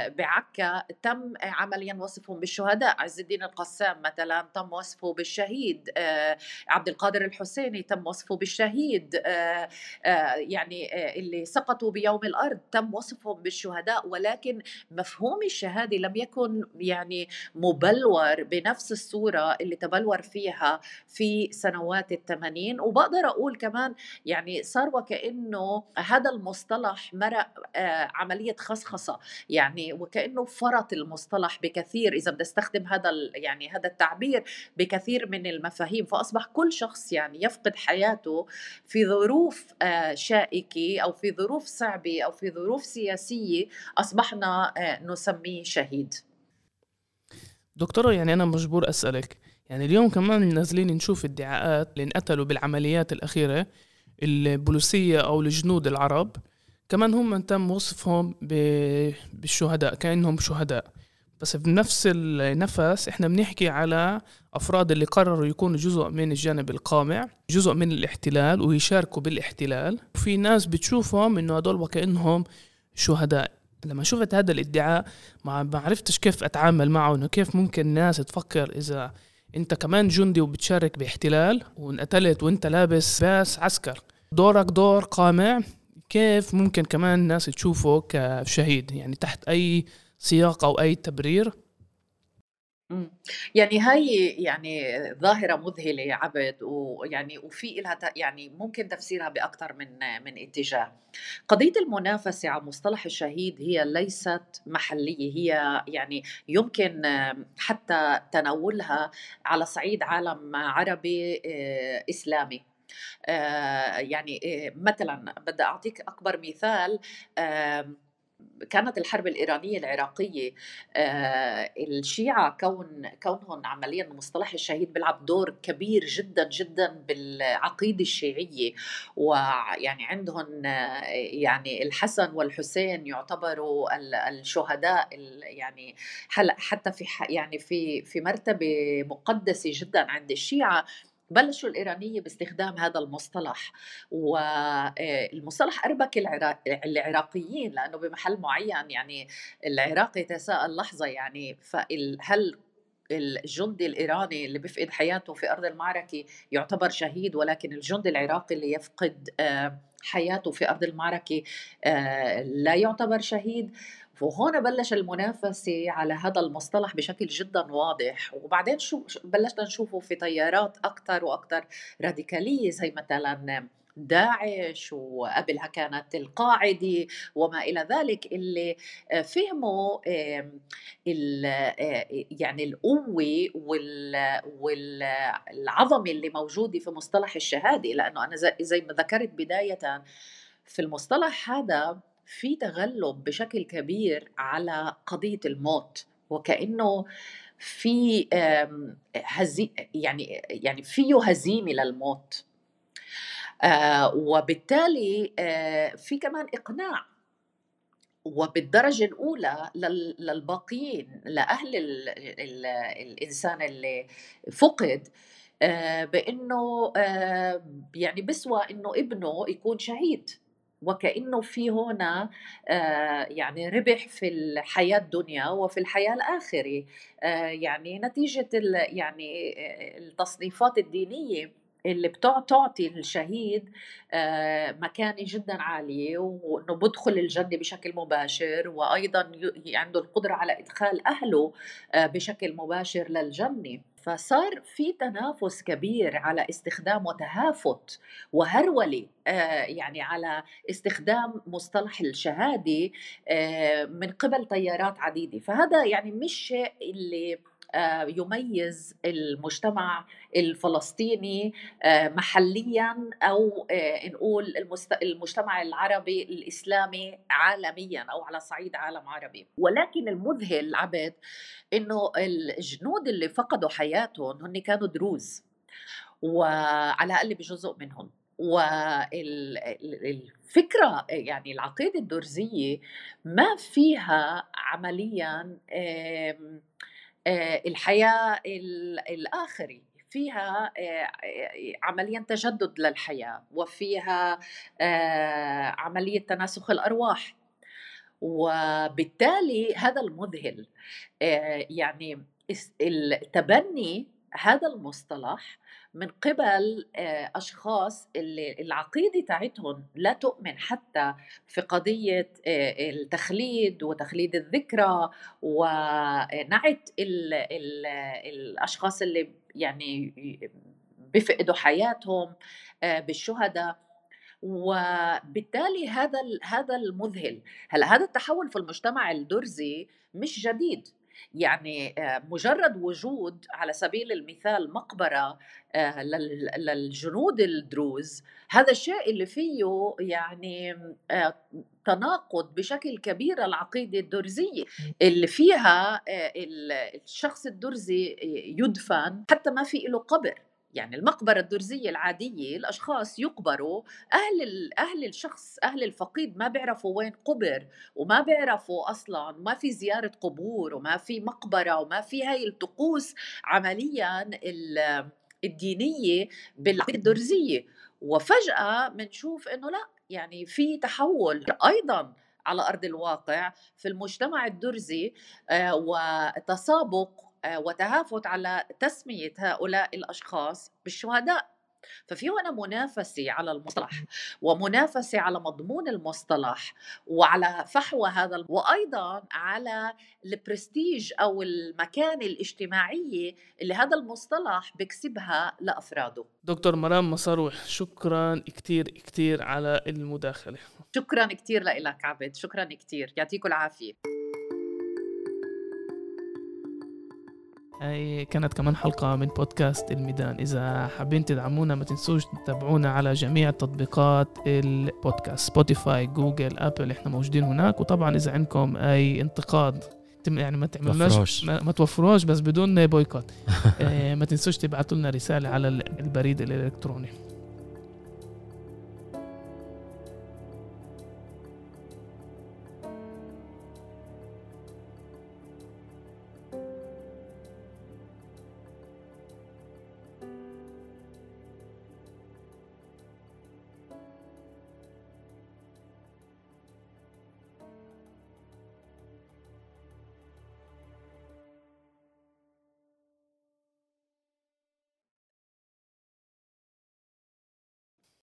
Speaker 3: بعكا تم عمليا وصفهم بالشهداء. عز الدين القسام مثلا تم وصفه بالشهيد آه، عبد القادر الحسيني تم وصفه بالشهيد آه، آه، يعني اللي سقطوا بيوم الأرض تم وصفهم بالشهداء. ولكن مفهوم الشهادة لم يكن يعني مبلور بنفس الصورة اللي تبلور فيها في سنوات الثمانين. وبقدر أقول كمان يعني صار وكأنه هذا المصطلح المصطلح مرق آه، عملية خصخصة. يعني وكأنه فرط المصطلح بكثير. إذا بدي أستخدم هذا يعني هذا التعبير بكثير من المفاهيم. فأصبح كل شخص يعني يفقد حياته في ظروف آه، شائكة أو في ظروف صعبة أو في ظروف سياسية أصبحنا نسميه شهيد.
Speaker 2: دكتورة يعني أنا مجبور أسألك. يعني اليوم كمان نازلين نشوف ادعاءات اللي انقتلوا بالعمليات الأخيرة البوليسية أو الجنود العرب. كمان هم تم وصفهم بالشهداء كأنهم شهداء. بس بنفس النفس إحنا بنحكي على أفراد اللي قرروا يكونوا جزء من الجانب القامع جزء من الاحتلال ويشاركوا بالاحتلال. وفي ناس بتشوفهم إنه هدول وكأنهم شهداء. لما شفت هذا الادعاء ما عرفتش كيف أتعامل معه إنه كيف ممكن الناس تفكر إذا أنت كمان جندي وبتشارك باحتلال وانقتلت وإنت لابس باس عسكر. دورك دور قامع. كيف ممكن كمان الناس تشوفه كشهيد يعني تحت أي سياق أو أي تبرير
Speaker 3: يعني هاي يعني ظاهرة مذهلة عبد ويعني وفي لها يعني ممكن تفسيرها بأكثر من من اتجاه. قضية المنافسة على مصطلح الشهيد هي ليست محلية هي يعني يمكن حتى تناولها على صعيد عالم عربي آه، إسلامي. آه، يعني آه، مثلا بدي أعطيك أكبر مثال كانت الحرب الإيرانية العراقية آه، الشيعة كون كونهم عمليا مصطلح الشهيد بيلعب دور كبير جدا جدا بالعقيدة الشيعية. ويعني عندهم يعني الحسن والحسين يعتبروا الشهداء يعني حتى في يعني في في مرتبة مقدسة جدا عند الشيعة. بلشوا الإيرانية باستخدام هذا المصطلح والمصطلح أربك العراقيين لأنه بمحل معين يعني العراق يتساءل لحظة يعني هل الجندي الإيراني اللي بيفقد حياته في أرض المعركة يعتبر شهيد ولكن الجندي العراقي اللي يفقد حياته في أرض المعركة لا يعتبر شهيد؟ وهون بلش المنافسة على هذا المصطلح بشكل جدا واضح. وبعدين شو بلشنا نشوفه في تيارات أكثر وأكثر راديكالية زي مثلا داعش وقبلها كانت القاعدة وما إلى ذلك اللي فهموا يعني القوة والعظمة اللي موجودة في مصطلح الشهادة. لأنه أنا زي ما ذكرت بداية في المصطلح هذا في تغلب بشكل كبير على قضية الموت وكأنه في هزي يعني يعني فيه هزيمة للموت. آه، وبالتالي آه، في كمان إقناع. وبالدرجة الأولى للباقيين لأهل الإنسان اللي فقد آه، بأنه يعني بسوى أنه ابنه يكون شهيد. وكأنه في هنا آه، يعني ربح في الحياة الدنيا وفي الحياة الآخرة. آه، يعني نتيجة يعني آه، التصنيفات الدينية اللي بتعطي الشهيد مكانة جدا عالية وإنه بدخل الجنة بشكل مباشر وأيضا عنده القدرة على إدخال أهله بشكل مباشر للجنة. فصار في تنافس كبير على استخدام وتهافت وهرولة آه، يعني على استخدام مصطلح الشهادة آه، من قبل تيارات عديدة. فهذا يعني مش شيء اللي يميز المجتمع الفلسطيني آه، محليا أو آه، نقول المجتمع العربي الإسلامي عالميا أو على صعيد عالم عربي. ولكن المذهل عبد إنه الجنود اللي فقدوا حياتهم هن كانوا دروز وعلى الأقل بجزء منهم. والفكرة يعني العقيدة الدرزية ما فيها عمليا آه، الحياة الآخري فيها آه، عمليا تجدد للحياة وفيها آه، عملية تناسخ الأرواح. وبالتالي هذا المذهل يعني تبني هذا المصطلح من قبل آه، أشخاص اللي العقيدة تاعتهم لا تؤمن حتى في قضية آه، التخليد وتخليد الذكرى ونعت ال ال الأشخاص اللي يعني بيفقدوا حياتهم آه، بالشهداء. وبالتالي هذا هذا المذهل. هلأ هذا التحول في المجتمع الدرزي مش جديد. يعني آه، مجرد وجود على سبيل المثال مقبرة آه، للجنود الدروز هذا الشيء اللي فيه يعني آه، تناقض بشكل كبير العقيدة الدرزية اللي فيها الشخص الدرزي يدفن حتى ما في له قبر. يعني المقبرة الدرزية العادية الأشخاص يقبروا أهل أهل الشخص أهل الفقيد ما بيعرفوا وين قبر وما بيعرفوا أصلا ما في زيارة قبور وما في مقبرة وما في هاي الطقوس عمليا الدينية بالعقيدة الدرزية. وفجأة بنشوف إنه لا يعني في تحول أيضا على أرض الواقع في المجتمع الدرزي آه، وتسابق وتهافت على تسمية هؤلاء الأشخاص بالشهداء. ففي هنا منافسة على المصطلح ومنافسة على مضمون المصطلح وعلى فحوى هذا وأيضا على البرستيج أو المكانة الاجتماعية اللي هذا المصطلح بيكسبها لأفراده.
Speaker 2: دكتور مرام مصروح شكرا كتير كتير على المداخلة.
Speaker 3: شكرا كتير لك عبد شكرا كتير يعطيكم العافية.
Speaker 2: هاي كانت كمان حلقة من بودكاست الميدان. إذا حابين تدعمونا ما تنسوش تتابعونا على جميع تطبيقات البودكاست سبوتيفاي جوجل أبل إحنا موجودين هناك. وطبعا إذا عندكم أي انتقاد يعني ما تعملوناش ما, ما توفروش بس بدون boycott. آه، ما تنسوش تبعتوا لنا رسالة على البريد الإلكتروني.